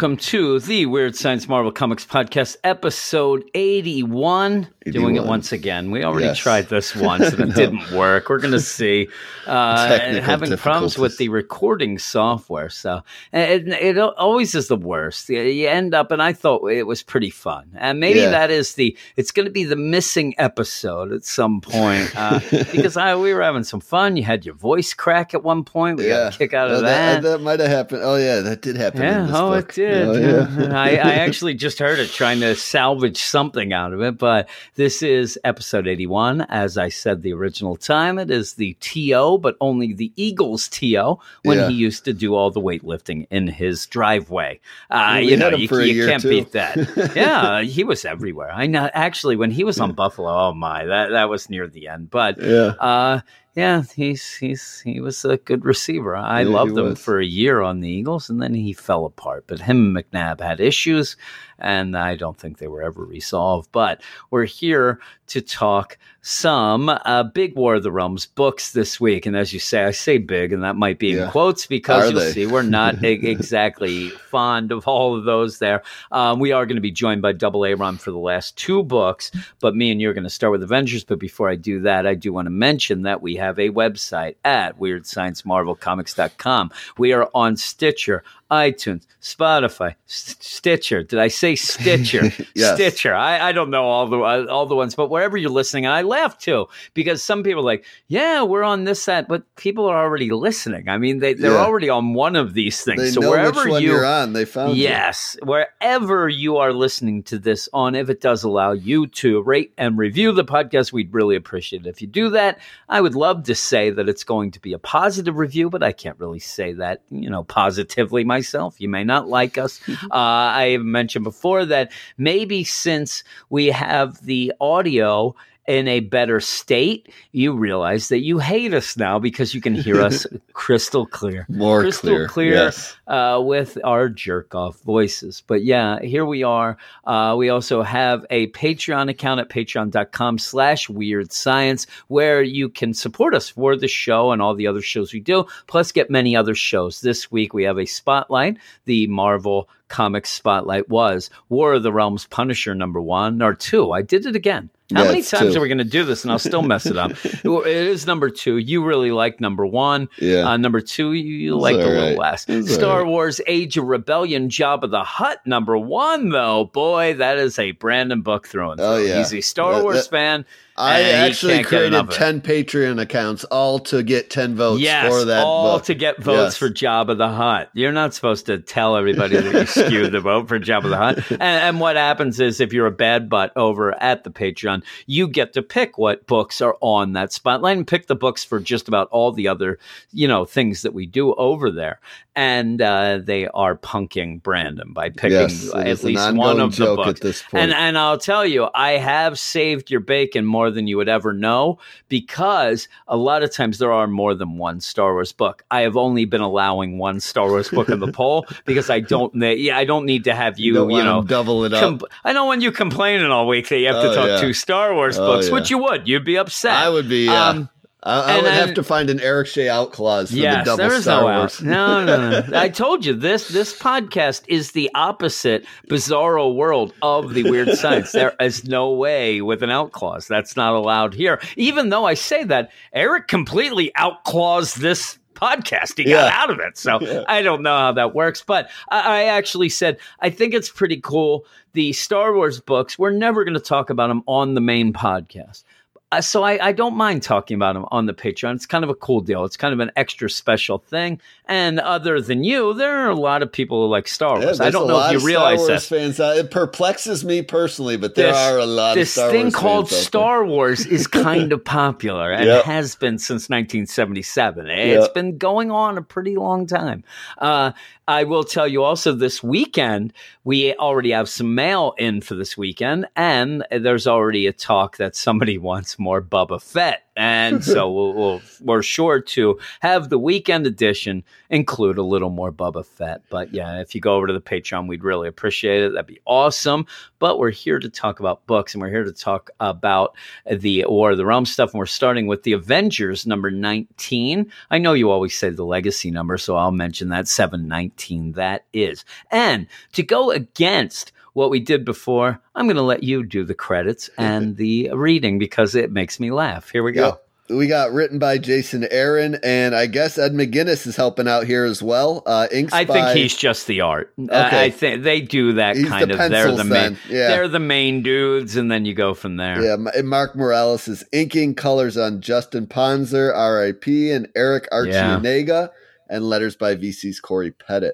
welcome to the Weird Science Marvel Comics Podcast, episode 81. Doing it once again. We already Yes. tried this once and it No. didn't work. We're going to see. Uh, having problems with the recording software. So it, it always is the worst. You- end up, and I thought it was pretty fun. And maybe Yeah. that is the, it's going to be the missing episode at some point uh, because I, we were having some fun. You had your voice crack at one point. We got a kick out of Uh, that. That, might have happened. Oh yeah, that did happen. Yeah, oh, book. it did. Oh, yeah. I, I actually just heard it trying to salvage something out of it, but this is episode 81. As I said the original time, it is the TO, but only the Eagles TO when Yeah. he used to do all the weightlifting in his driveway. Uh, you know, you, you can't too. beat that. yeah, he was everywhere. I know. Actually, when he was on Buffalo, oh my, that, that was near the end. But yeah. uh, yeah, he's he's he was a good receiver. I Yeah, loved him was. for a year on the Eagles, and then he fell apart. But him and McNabb had issues, and I don't think they were ever resolved. But we're here to talk some uh, big War of the Realms books this week, and as you say, I say big, and that might be in quotes because Are you'll they? see we're not exactly fond of all of those. There, um, we are going to be joined by Double A Ron for the last two books, but me and you are going to start with Avengers. But before I do that, I do want to mention that we have a website at WeirdScienceMarvelComics.com. We are on Stitcher, iTunes, Spotify, S- Stitcher. Did I say Stitcher? Yes. Stitcher. I, I don't know all the uh, all the ones, but wherever you're listening, I laugh too because some people are like, yeah, we're on this that, but people are already listening. I mean, they they're Yeah. already on one of these things. They so wherever you are on. They found you. Yes, wherever you are listening to this on, if it does allow you to rate and review the podcast, we'd really appreciate it. If you do that, I would love to say that it's going to be a positive review, but I can't really say that, you know, positively myself. You may not like us. uh, I have mentioned before that maybe since we have the audio in a better state, you realize that you hate us now because you can hear us crystal clear More crystal clear. clear, Yes. uh, with our jerk off voices. But yeah, here we are. Uh, we also have a Patreon account at patreon.com slash weird science where you can support us for the show and all the other shows we do, plus get many other shows. This week we have a spotlight. The Marvel Comics spotlight was War of the Realms Punisher number one or two. I did it again. How Yeah, many times two. are we going to do this and I'll still mess it up? it is number two. You really like number one. Yeah. Uh, number two, you, It's liked a little less. It's Star right. Wars Age of Rebellion, Jabba the Hutt, number one, though. Boy, that is a Brandon book through and Oh, through. yeah. He's a Star That- Wars that- fan. I actually can't get enough created ten Patreon accounts, all to get ten votes Yes, for that all book. to get votes Yes. for Jabba the Hutt. You're not supposed to tell everybody that you skewed the vote for Jabba the Hutt. And, and what happens is, if you're a bad butt over at the Patreon, you get to pick what books are on that spotlight and pick the books for just about all the other, you know, things that we do over there. And uh, they are punking Brandon by picking Yes, at least one of the books. at this point. And and I'll tell you, I have saved your bacon more than you would ever know because a lot of times there are more than one Star Wars book. I have only been allowing one Star Wars book in the poll because I don't ne- yeah, I don't need to have you, don't you, know, double it up. com- I don't want you complaining all week that you have to Oh, talk yeah. two Star Wars Oh, books, yeah. which you would. You'd be upset. I would be. Yeah. Um, I, I would have to find an Eric Shea out clause for yes, the double there is Star no Wars. out. No, no, no. I told you this. This podcast is the opposite bizarro world of the weird science. There is no way with an out clause. That's not allowed here. Even though I say that, Eric completely outclaws this podcast. He got Yeah. out of it. So Yeah. I don't know how that works. But I, I actually said I think it's pretty cool. The Star Wars books. We're never going to talk about them on the main podcast. Uh, so I, I don't mind talking about them on the Patreon. It's kind of a cool deal. It's kind of an extra special thing. And other than you, there are a lot of people who like Star Yeah, Wars. I don't know if you realize Star Wars that. fans. out- It perplexes me personally, but there This- are a lot this of Star thing Wars called fans out. Star Wars is kind of popular and Yep. has been since 1977. It's Yep. been going on a pretty long time. Uh, I will tell you also this weekend, we already have some mail in for this weekend, and there's already a talk that somebody wants more Boba Fett. And so we'll, we'll, we're sure to have the weekend edition include a little more Boba Fett. But yeah, if you go over to the Patreon, we'd really appreciate it. That'd be awesome. But we're here to talk about books and we're here to talk about the War of the Realm stuff. And we're starting with the Avengers number 19. I know you always say the legacy number, so I'll mention that 719 that is. And to go against what we did before, I'm going to let you do the credits and the reading because it makes me laugh. Here we go. Yep. We got written by Jason Aaron, and I guess Ed McGuinness is helping out here as well. Uh, inks I by, think he's just the art. Okay. I think they do that He's kind the of. They're the main. yeah. They're the main dudes, and then you go from there. Yeah, Ma- Mark Morales is inking colors on Justin Ponsor, R.I.P., and Erick Arciniega, and letters by VC's Cory Petit.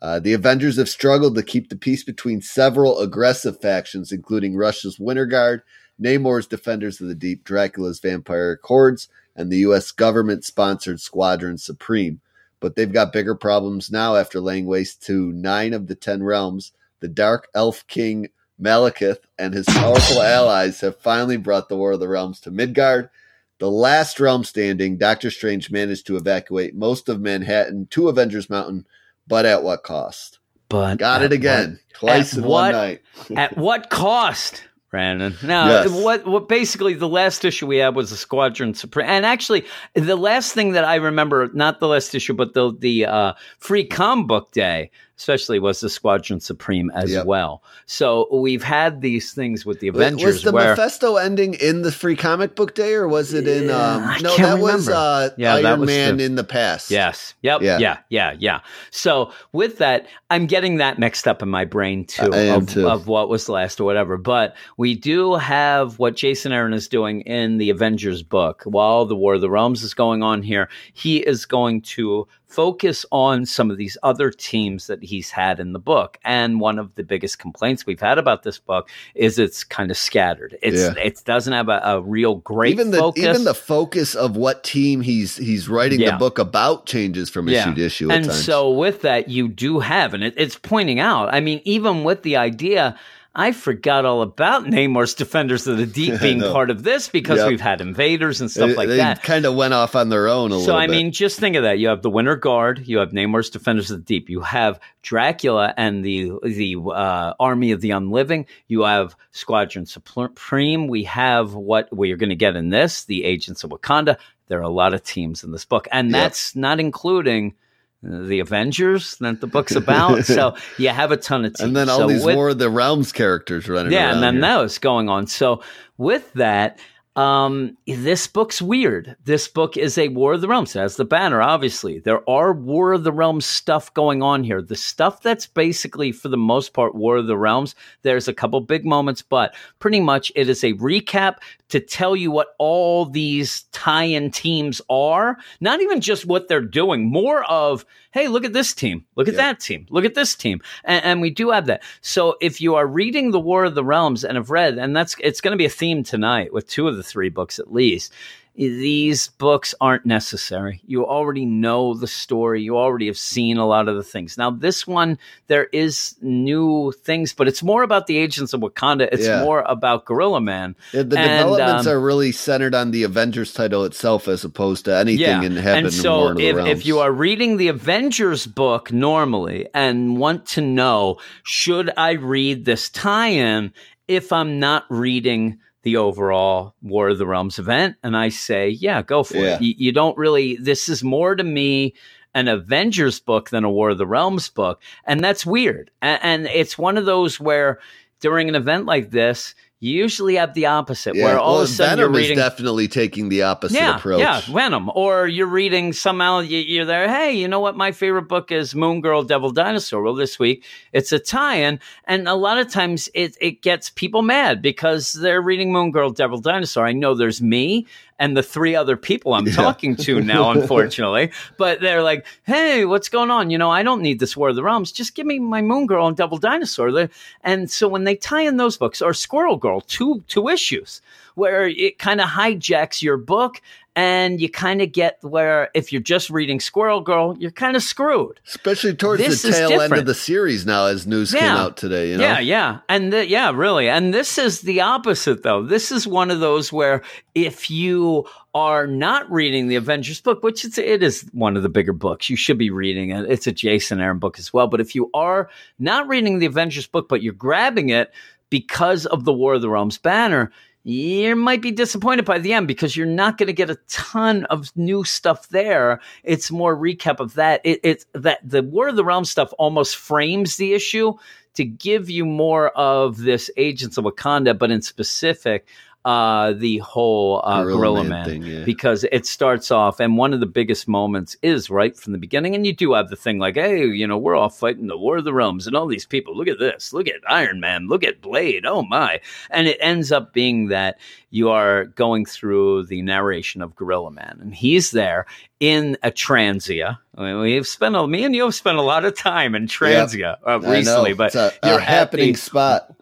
Uh, the Avengers have struggled to keep the peace between several aggressive factions, including Russia's Winter Guard, Namor's Defenders of the Deep, Dracula's Vampire Accords, and the U.S. government sponsored Squadron Supreme. But they've got bigger problems now after laying waste to nine of the ten realms. The Dark Elf King Malekith and his powerful allies have finally brought the War of the Realms to Midgard. The last realm standing, Doctor Strange managed to evacuate most of Manhattan to Avengers Mountain, but at what cost? But Got it again, twice in what- one night. At what cost, Brandon? Now, Yes. what? What? Basically, the last issue we had was the Squadron Supreme, and actually, the last thing that I remember, not the last issue, but the the uh, free comic book day, especially, was the Squadron Supreme as Yep. well. So we've had these things with the Avengers was the where. Mephisto ending in the free comic book day, or was it in? Yeah, Um, I no, that was remember. uh, Yeah, that Iron was Man the- in the past. Yes. Yep. Yeah. Yeah. Yeah. Yeah. So with that, I'm getting that mixed up in my brain too, I am of, too. of what was last or whatever. But we do have what Jason Aaron is doing in the Avengers book. While the War of the Realms is going on here, he is going to focus on some of these other teams that he's had in the book. And one of the biggest complaints we've had about this book is it's kind of scattered. It's Yeah. it doesn't have a, a real great even the focus. even the focus of what team he's he's writing Yeah. the book about changes from Yeah. issue to issue. At and times. so with that you do have and it, it's pointing out i mean even with the idea i forgot all about namor's defenders of the deep being part of this because Yep. we've had invaders and stuff they, like they that kind of went off on their own a so little So I bit. mean, just think of that. You have the Winter Guard, you have Namor's Defenders of the Deep, you have Dracula and the the uh, Army of the Unliving, you have Squadron Supreme. We have what we're going to get in this, the Agents of Wakanda. There are a lot of teams in this book, and Yep. that's not including the Avengers that the book's about. so you have a ton of teams. and then all So these with- War of the Realms characters running yeah, and then here. that was going on. So with that, um, this book's weird. This book is a War of the Realms. It has the banner, obviously. There are War of the Realms stuff going on here. The stuff that's basically, for the most part, War of the Realms. There's a couple big moments, but pretty much it is a recap to tell you what all these tie-in teams are. Not even just what they're doing. More of, hey, look at this team. Look at Yeah. that team. Look at this team. And, and we do have that. So if you are reading the War of the Realms and have read, and that's it's going to be a theme tonight with two of the three books at least. These books aren't necessary. You already know the story. You already have seen a lot of the things. Now, this one, there is new things, but it's more about the agents of Wakanda. It's Yeah. more about Gorilla Man. Yeah, the and, developments um, are really centered on the Avengers title itself as opposed to anything in heaven and so the if, if you are reading the Avengers book normally and want to know, should I read this tie in if I'm not reading the overall War of the Realms event? And I say, yeah, go for Yeah. it. You, you don't really, this is more to me an Avengers book than a War of the Realms book. And that's weird. And, and it's one of those where during an event like this, you usually have the opposite, Yeah, where all well, of a sudden Venom you're reading. is definitely taking the opposite yeah, approach. yeah, Venom. Or you're reading somehow you- you're there. Hey, you know what? My favorite book is Moon Girl, Devil Dinosaur. Well, this week it's a tie-in, and a lot of times it it gets people mad because they're reading Moon Girl, Devil Dinosaur. I know there's me and the three other people I'm Yeah. talking to now, unfortunately, but they're like, "Hey, what's going on? You know, I don't need this War of the Realms. Just give me my Moon Girl and Devil Dinosaur." And so when they tie in those books, or Squirrel Girl, two two issues where it kind of hijacks your book and you kind of get where if you're just reading Squirrel Girl, you're kind of screwed. Especially towards This the tail end of the series now, as news came out today. You know? Yeah, yeah. And the, yeah, really. And this is the opposite though. This is one of those where if you are not reading the Avengers book, which it's, it is one of the bigger books, you should be reading it. It's a Jason Aaron book as well. But if you are not reading the Avengers book, but you're grabbing it because of the War of the Realms banner, you might be disappointed by the end because you're not going to get a ton of new stuff there. It's more recap of that. It, it's that the War of the Realms stuff almost frames the issue to give you more of this Agents of Wakanda, but in specific, uh, the whole uh, Gorilla Gorilla Man Man, thing, yeah. because it starts off, and one of the biggest moments is right from the beginning. And you do have the thing like, hey, you know, we're all fighting the War of the Realms, and all these people. Look at this. Look at Iron Man. Look at Blade. Oh my! And it ends up being that you are going through the narration of Gorilla Man, and he's there in a Transia. I mean, we've spent a, me and you have spent a lot of time in Transia uh, know. recently, but it's a, a happening the- spot.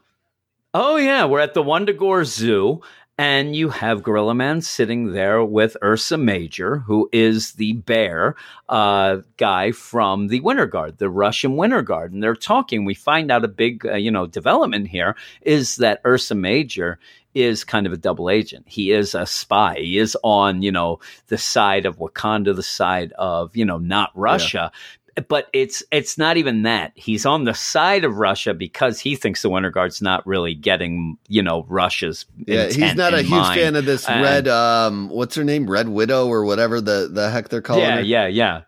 Oh yeah, we're at the Wundagore Zoo, and you have Gorilla Man sitting there with Ursa Major, who is the bear uh, guy from the Winter Guard, the Russian Winter Guard, and they're talking. We find out a big, uh, you know, development here is that Ursa Major is kind of a double agent. He is a spy. He is on, you know, the side of Wakanda, the side of, you know, not Russia. But it's it's not even that. He's on the side of Russia because he thinks the Winter Guard's not really getting, you know, Russia's. Yeah, he's not a huge mind. fan of this And- red. Um, what's her name? Red Widow or whatever the the heck they're calling yeah, her. yeah, yeah.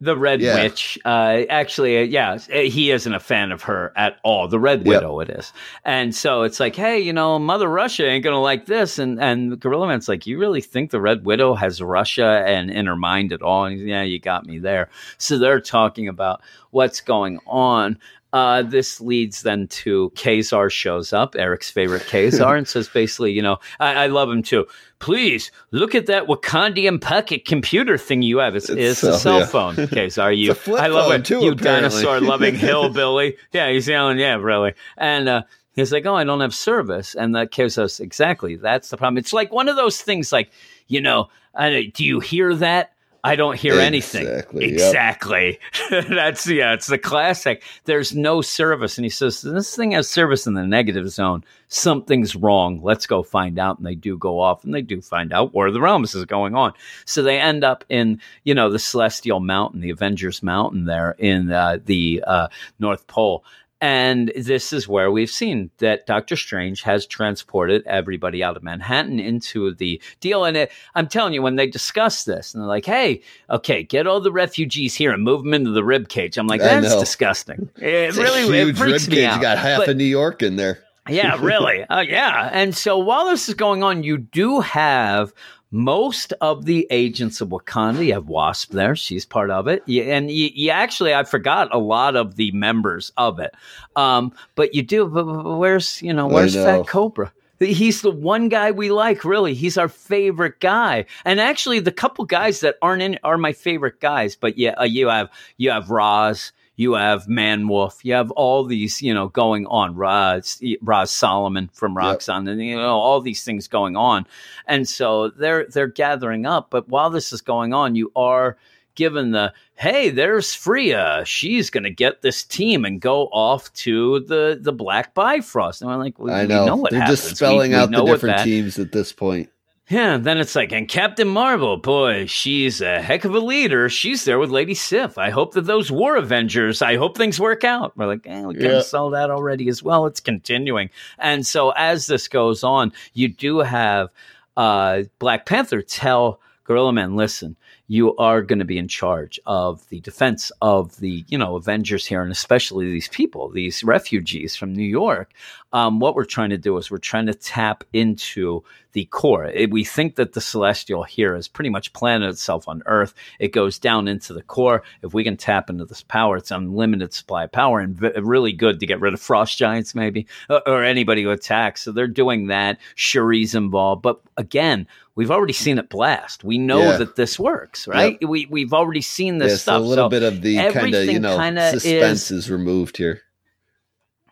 The Red Yeah. Witch. Uh, actually, uh, yeah, he isn't a fan of her at all. The Red Yep. Widow, it is. And so it's like, hey, you know, Mother Russia ain't gonna like this. And and Gorilla Man's like, you really think the Red Widow has Russia and in her mind at all? And he's, yeah, you got me there. So they're talking about what's going on. Uh, this leads then to Ka-Zar shows up, Eric's favorite Ka-Zar, and says basically, you know, I, I love him too. Please look at that Wakandian pocket computer thing you have. It's, It's it's, a cell yeah. phone, Ka-Zar. You, It's a flip I love it. too, you dinosaur loving hillbilly. Yeah, he's yelling, yeah, really. And uh, he's like, oh, I don't have service. And that us exactly that's the problem. It's like one of those things like, you know, I, do you hear that? I don't hear anything. Exactly, yep. Exactly. That's yeah, it's the classic. There's no service. And he says, This thing has service in the negative zone. Something's wrong. Let's go find out. And they do go off and they do find out where the Realms is going on. So they end up in, you know, the Celestial Mountain, the Avengers Mountain there in uh, the uh, North Pole. And this is where we've seen that Doctor Strange has transported everybody out of Manhattan into the deal. And it, I'm telling you, when they discuss this, and they're like, "Hey, okay, get all the refugees here and move them into the rib cage," I'm like, "That's disgusting." It It's a really huge it freaks rib me cage. out. You got half But- of New York in there. yeah, really. Uh, yeah. And so while this is going on, you do have most of the agents of Wakanda. You have Wasp there; she's part of it. You, and you, you actually, I forgot a lot of the members of it. Um, but you do. But, where's you know where's know. Fat Cobra? He's the one guy we like, really. He's our favorite guy. And actually, the couple guys that aren't in are my favorite guys. But yeah, uh, you have you have Roz, you have Man Wolf, you have all these, you know, going on. Roz, Roz Solomon from Roxxon, and you know all these things going on. And so they're they're gathering up. But while this is going on, you are given the hey, there's Freya. She's going to get this team and go off to the the Black Bifrost. And I'm like, well, I we know. know what They're happens. just spelling We- we out the different teams at this point. Yeah, then it's like, and Captain Marvel, boy, she's a heck of a leader. She's there with Lady Sif. I hope that those War Avengers, I hope things work out. We're like, eh, we kind of Yeah. saw that already as well. It's continuing. And so as this goes on, you do have uh, Black Panther tell Gorilla Man, listen, you are going to be in charge of the defense of the you know Avengers here, and especially these people, these refugees from New York. Um, what we're trying to do is we're trying to tap into the core. It, we think that the celestial here has pretty much planted itself on Earth. It goes down into the core. If we can tap into this power, it's unlimited supply of power and v- really good to get rid of frost giants, maybe, or, or anybody who attacks. So they're doing that. Shuri's involved. But again, we've already seen it blast. We know Yeah. that this works, right? Yep. We, we've already seen this Yes, stuff. a little So bit of the kind of you know suspense is- is removed here.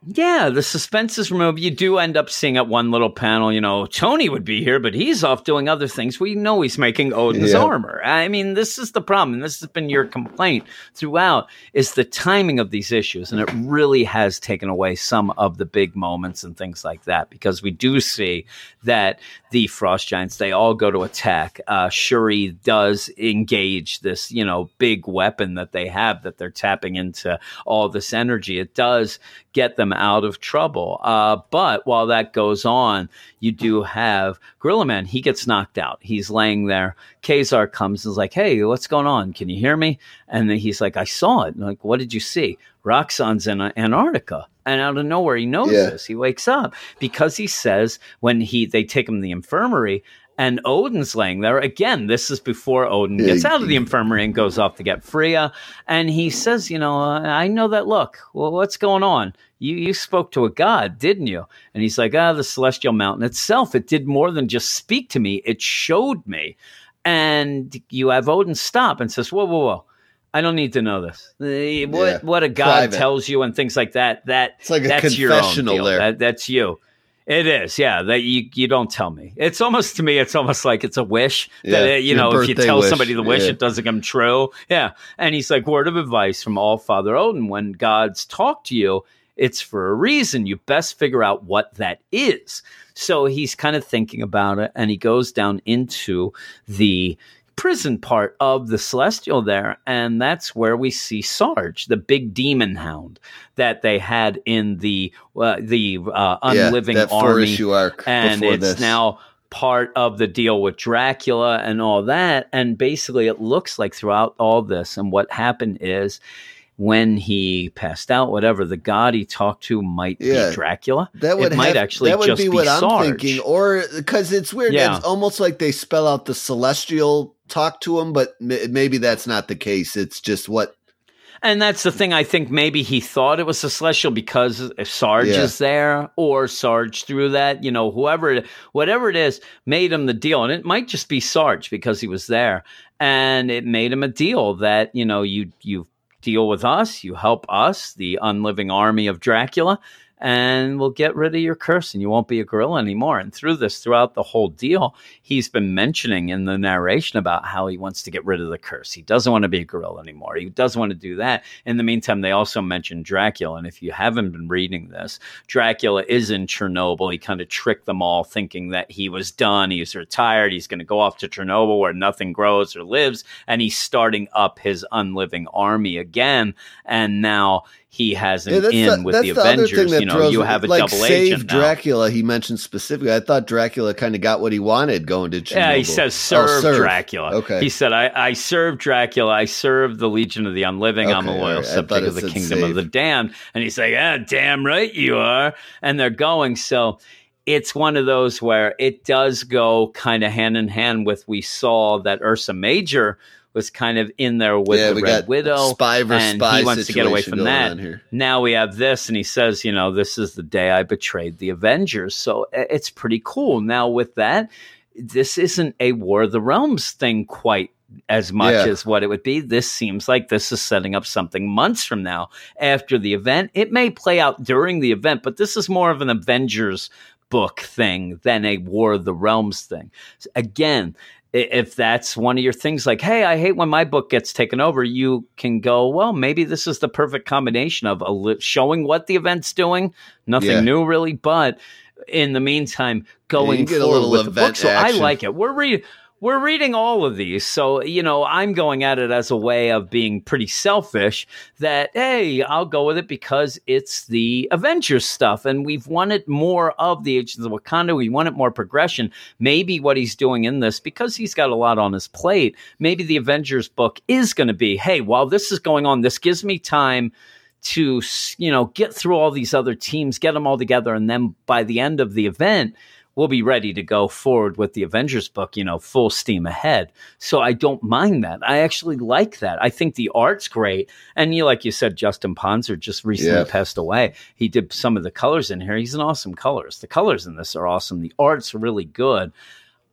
Yeah, the suspense is removed. You do end up seeing at one little panel, you know, Tony would be here, but he's off doing other things. We know he's making Odin's Yeah. armor. I mean, this is the problem. And this has been your complaint throughout is the timing of these issues. And it really has taken away some of the big moments and things like that because we do see that the frost giants, they all go to attack. Uh, Shuri does engage this, you know, big weapon that they have that they're tapping into all this energy. It does get them out of trouble. Uh, but while that goes on, you do have Gorilla Man. He gets knocked out. He's laying there. Ka-Zar comes and is like, Hey, what's going on? Can you hear me? And then he's like, I saw it. And like, what did you see? Roxxon's in Antarctica. And out of nowhere, he knows Yeah. this. He wakes up because he says when he they take him to the infirmary and Odin's laying there. Again, this is before Odin gets out of the infirmary and goes off to get Freya. And he says, You know, I know that look. Well, what's going on? You, you spoke to a god, didn't you? And he's like, Ah, the celestial mountain itself. It did more than just speak to me, it showed me. And you have Odin stop and says, Whoa, whoa, whoa. I don't need to know this. Eh, What Yeah, what a god private. tells you and things like that. That It's like a that's confessional there. That, that's you. It is, yeah. That you you don't tell me. It's almost to me. It's almost like it's a wish that Yeah, uh, you know if you tell wish. somebody the wish, Yeah. it doesn't come true. Yeah, and he's like word of advice from All Father Odin. When gods talk to you, it's for a reason. You best figure out what that is. So he's kind of thinking about it, and he goes down into the prison part of the celestial there and that's where we see sarge the big demon hound that they had in the uh, the uh, yeah, unliving that army and it's this. now part of the deal with Dracula and all that. And basically, it looks like throughout all this, and what happened is when he passed out, whatever the god he talked to might Yeah. be Dracula. That would it might have- actually that would just be be what I'm thinking, or because it's weird. Yeah. It's almost like they spell out the celestial talk to him, but m- maybe that's not the case. It's just what. And that's the thing. I think maybe he thought it was a celestial because Sarge Yeah. is there, or Sarge through that. You know, whoever, whatever it is, made him the deal, and it might just be Sarge because he was there, and it made him a deal that you know you you deal with us, you help us, the unliving army of Dracula, and we'll get rid of your curse, and you won't be a gorilla anymore. And through this, throughout the whole deal, he's been mentioning in the narration about how he wants to get rid of the curse. He doesn't want to be a gorilla anymore. He doesn't want to do that. In the meantime, they also mention Dracula. And if you haven't been reading this, Dracula is in Chernobyl. He kind of tricked them all thinking that he was done. He's retired. He's going to go off to Chernobyl where nothing grows or lives. And he's starting up his unliving army again. And now he has an Yeah, in the, with the the Avengers. You know, you have a like double save agent now. Dracula. He mentioned specifically. I thought Dracula kind of got what he wanted going to. Chernobyl. Yeah, he says serve, Oh, Dracula. Okay. He said, I, I serve Dracula. I serve the Legion of the Unliving. I'm a loyal right. Subject of the kingdom save. of the damned. And he's like, ah, damn right you are. And they're going. So it's one of those where it does go kind of hand in hand with we saw that Ursa Major was kind of in there with yeah, the Red Widow. spy versus and spy he wants to get away from that. Now we have this, and he says, you know, this is the day I betrayed the Avengers. So it's pretty cool. Now, with that, this isn't a War of the Realms thing quite as much Yeah. as what it would be. This seems like this is setting up something months from now after the event. It may play out during the event, but this is more of an Avengers book thing than a War of the Realms thing. Again, if that's one of your things like hey i hate when my book gets taken over you can go well maybe this is the perfect combination of a li- showing what the event's doing nothing Yeah. new really but in the meantime going a forward little with the book so action. i like it we're reading we're reading all of these. So, you know, I'm going at it as a way of being pretty selfish that, hey, I'll go with it because it's the Avengers stuff. And we've wanted more of the Agents of Wakanda. We wanted more progression. Maybe what he's doing in this, because he's got a lot on his plate, maybe the Avengers book is going to be, hey, while this is going on, this gives me time to, you know, get through all these other teams, get them all together. And then by the end of the event, we'll be ready to go forward with the Avengers book, you know, full steam ahead. So I don't mind that. I actually like that. I think the art's great. And you, like you said, Justin Ponsor just recently Yeah. passed away. He did some of the colors in here. He's an awesome colorist. The colors in this are awesome. The art's really good.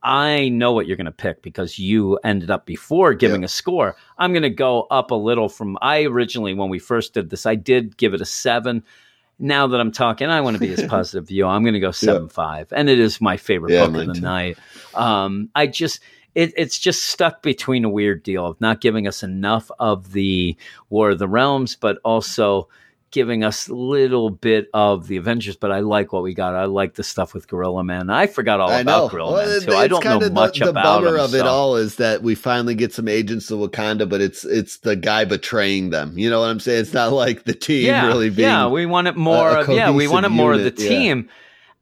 I know what you're going to pick because you ended up before giving Yeah. a score. I'm going to go up a little from I originally when we first did this, I did give it a 7 now that I'm talking, I want to be as positive as you. I'm going to go seven five, and it is my favorite Yeah, book of the too. night. Um, I just it, it's just stuck between a weird deal of not giving us enough of the War of the Realms, but also giving us a little bit of the Avengers. But I like what we got. I like the stuff with Gorilla Man. I forgot all I about know. Gorilla Well, Man it- too. I don't know much the, the about bummer him. of it so- all is that we finally get some agents of Wakanda, but it's it's the guy betraying them. You know what I'm saying? It's not like the team yeah, really being. yeah, we wanted more a of yeah, we cohesive wanted more unit, of the yeah. team,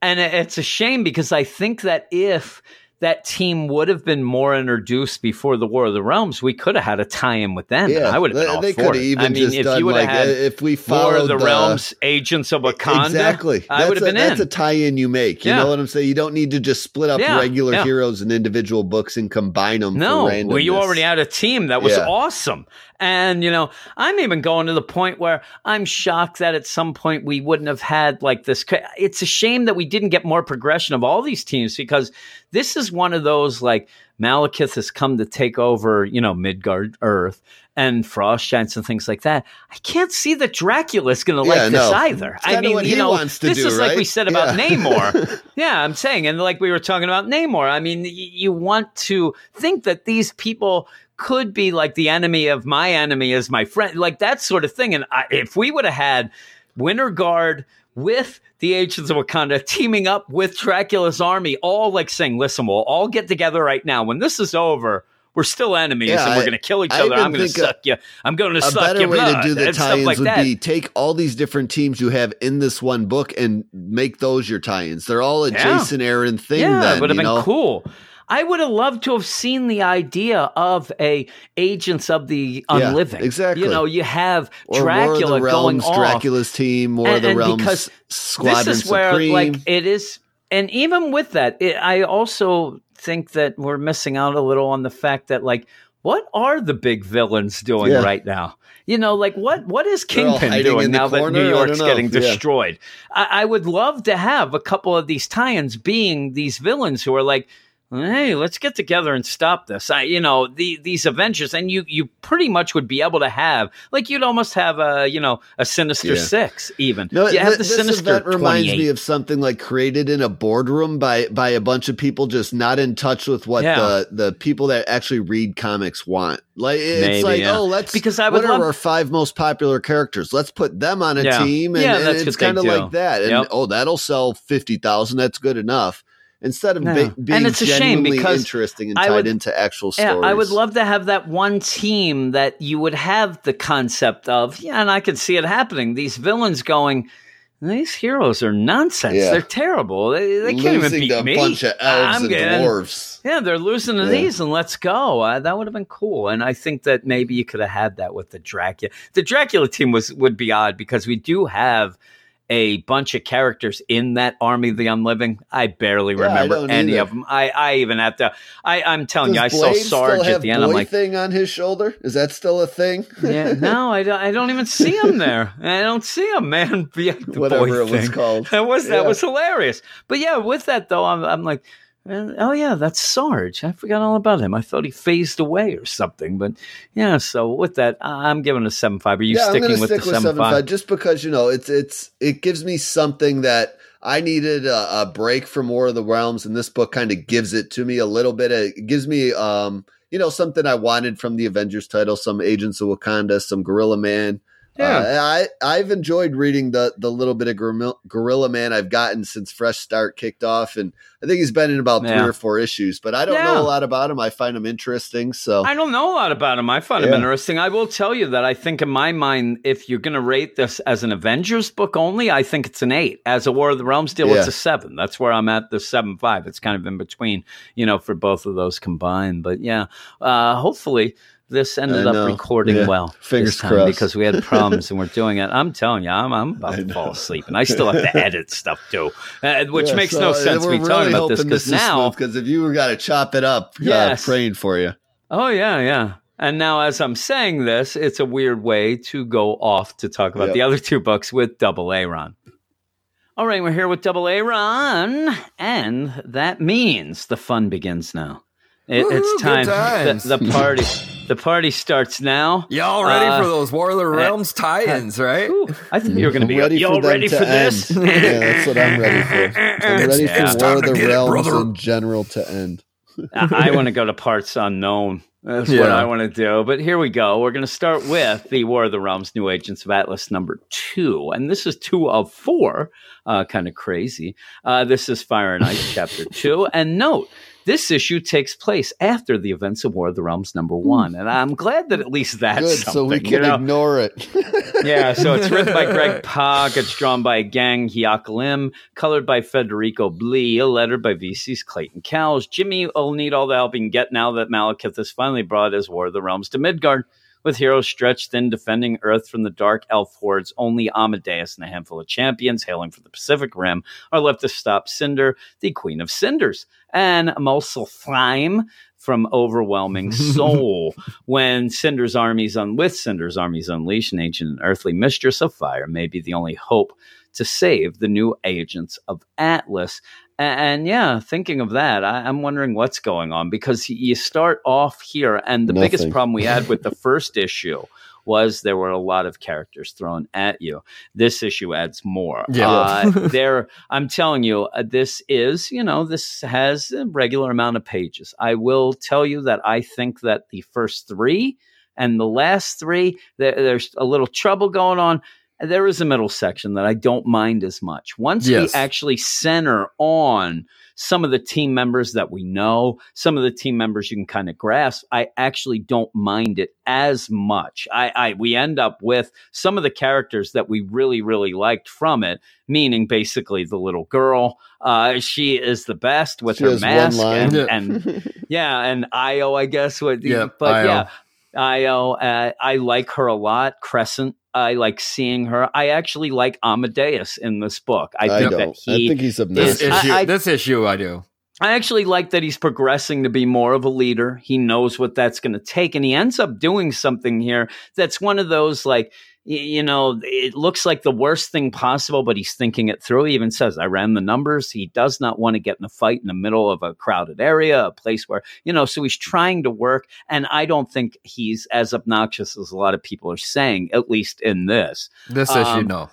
and it's a shame because I think that if that team would have been more introduced before the War of the Realms, we could have had a tie-in with them. yeah, I would have been they, all they for could it. I mean, if you would like have had if we War followed of the, Realms, Agents of Wakanda, Exactly. I That's would have a- been That's in. a tie-in you make. You Yeah. know what I'm saying? You don't need to just split up Yeah, regular yeah. heroes and individual books and combine them. No, well, you already had a team that was awesome. And, you know, I'm even going to the point where I'm shocked that at some point we wouldn't have had like this. It's a shame that we didn't get more progression of all these teams because this is one of those like Malekith has come to take over, you know, Midgard Earth and Frost Giants and things like that. I can't see that Dracula's going to Yeah, like this no. either. It's I mean, you know, this do, is like we said about Yeah. Namor. Yeah, I'm saying, and like we were talking about Namor, I mean, y- you want to think that these people could be like the enemy of my enemy is my friend, like that sort of thing. And I, if we would have had Winter Guard with the Agents of Wakanda teaming up with Dracula's army, all like saying, "Listen, we'll all get together right now. When this is over." We're still enemies, Yeah, and we're going to kill each I other. I'm going to think a- suck you. I'm going to suck you. a suck better way blood to do the and tie-ins like would that. be take all these different teams you have in this one book and make those your tie-ins. They're all a Yeah. Jason Aaron thing. Yeah, then, would have been know? cool. I would have loved to have seen the idea of a Agents of the Yeah, Unliving. exactly. You know, you have Or Dracula going off. Dracula's team, And- the and Realms, because Squadron this is where, Supreme. like, it is, and even with that, it, I also think that we're missing out a little on the fact that, like, what are the big villains doing Yeah. right now? You know, like what what is Kingpin doing now that? New York's getting Yeah. destroyed? I, I would love to have a couple of these tie-ins being these villains who are like, hey, let's get together and stop this. I, you know, the, these Avengers, and you, you pretty much would be able to have, like, you'd almost have a, you know, a Sinister Yeah. Six, even. No, you have th- the this Sinister event reminds 28. me of something like created in a boardroom by by a bunch of people just not in touch with what Yeah. the the people that actually read comics want. Like it's Maybe, like, yeah. oh, let's Because I would what are love- our five most popular characters? Let's put them on a team, and, Yeah, and that's it's kind of like that. And Yep. oh, that'll sell fifty thousand. That's good enough. Instead of No. be- And being it's a shame because interesting and I tied would- into actual stories. Yeah. I would love to have that one team that you would have the concept of, yeah, and I could see it happening. These villains going, these heroes are nonsense. Yeah. They're terrible. They, they can't even beat a me. bunch of elves I'm and getting- dwarves. Yeah, they're losing to Yeah. these, and let's go. Uh, that would have been cool. And I think that maybe you could have had that with the Dracula. The Dracula team was would be odd because we do have a bunch of characters in that Army of the Unliving. I barely Yeah, remember don't any either. of them. I, I even have to. I, I'm telling you, I Does saw Sarge at the end. boy I'm like, thing on his shoulder. Is that still a thing? yeah, no, I don't. I don't even see him there. I don't see him, man. The Whatever boy it was thing. called. That was that Yeah. was hilarious. But yeah, with that though, I'm I'm like, eh, oh yeah, that's Sarge. I forgot all about him. I thought he phased away or something. But yeah, so with that, I'm giving a seven five. Are you yeah, sticking with stick the with seven five just because you know it's it's it gives me something that I needed a, a break from War of the Realms, and this book kind of gives it to me a little bit. It gives me um you know something I wanted from the Avengers title, some Agents of Wakanda, some Gorilla Man. Yeah. Uh, I I've enjoyed reading the the little bit of Gorilla, Gorilla Man I've gotten since Fresh Start kicked off, and I think he's been in about Yeah. three or four issues. But I don't Yeah. know a lot about him. I find him interesting. So I don't know a lot about him. I find him interesting. I will tell you that I think, in my mind, if you're going to rate this as an Avengers book only, I think it's an eight. As a War of the Realms deal, it's a seven. That's where I'm at the seven five. It's kind of in between, you know, for both of those combined. But yeah, uh, hopefully this ended up recording Yeah. well. Fingers crossed. because we had problems and we're doing it. I'm telling you, I'm, I'm about to fall asleep, and I still have to edit stuff too, uh, which Yeah, makes so, no uh, sense. We're Me really talking about this because now because if you got to chop it up, Yes. uh, praying for you. Oh yeah, yeah. And now, as I'm saying this, it's a weird way to go off to talk about Yep. the other two books with Double A Ron. All right, we're here with Double A Ron, and that means the fun begins now. It, Woo, it's time. times. The, the party. the party starts now. Y'all ready Uh, for those War of the Realms tie-ins, right? Ooh, I think you were going to be ready Y'all for ready to for this? yeah, that's what I'm ready for. I'm ready Yeah. For War time of the get it, Realms in general to end. I, I want to go to parts unknown. That's what I want to do. But here we go. We're going to start with the War of the Realms New Agents of Atlas number two. And this is two of four. Uh, kind of crazy. Uh, this is Fire and Ice chapter two. And note, this issue takes place after the events of War of the Realms number hmm. one. And I'm glad that at least that's Good, so we you can know? ignore it. yeah, so it's written by Greg Pak. It's drawn by Gang Hyuk Lim, colored by Federico Blee, a letter by VC's Clayton Cowles. Jimmy will need all the help he can get now that Malekith has finally brought his War of the Realms to Midgard. With heroes stretched thin defending Earth from the dark elf hordes, only Amadeus and a handful of champions hailing from the Pacific Rim are left to stop Cinder, the Queen of Cinders, and Muspelheim from overwhelming soul when Cinder's armies un- with Cinder's armies unleash an ancient and earthly mistress of fire may be the only hope to save the new agents of Atlas. And, yeah, thinking of that, I, I'm wondering what's going on because you start off here, and the biggest problem we had with the first issue was there were a lot of characters thrown at you. This issue adds more. Yeah. Uh, there, I'm telling you, uh, this is, you know, this has a regular amount of pages. I will tell you that I think that the first three and the last three, there, there's a little trouble going on. There is a middle section that I don't mind as much. Once Yes. we actually center on some of the team members that we know, some of the team members you can kind of grasp, I actually don't mind it as much. I, I we end up with some of the characters that we really, really liked from it, meaning basically the little girl. Uh, she is the best with She her mask and, Yeah. and yeah, and Io, I guess. What, Yeah, but Io. yeah, Io, uh, I like her a lot. Crescent, I like seeing her. I actually like Amadeus in this book. I I, think don't. that he. I think he's This obnoxious. I- issue, I- this issue, I do. I actually like that he's progressing to be more of a leader. He knows what that's going to take, and he ends up doing something here that's one of those like. You know, it looks like the worst thing possible, but he's thinking it through. He even says, I ran the numbers. He does not want to get in a fight in the middle of a crowded area, a place where, you know, so he's trying to work. And I don't think he's as obnoxious as a lot of people are saying, at least in this. This Um, issue, no.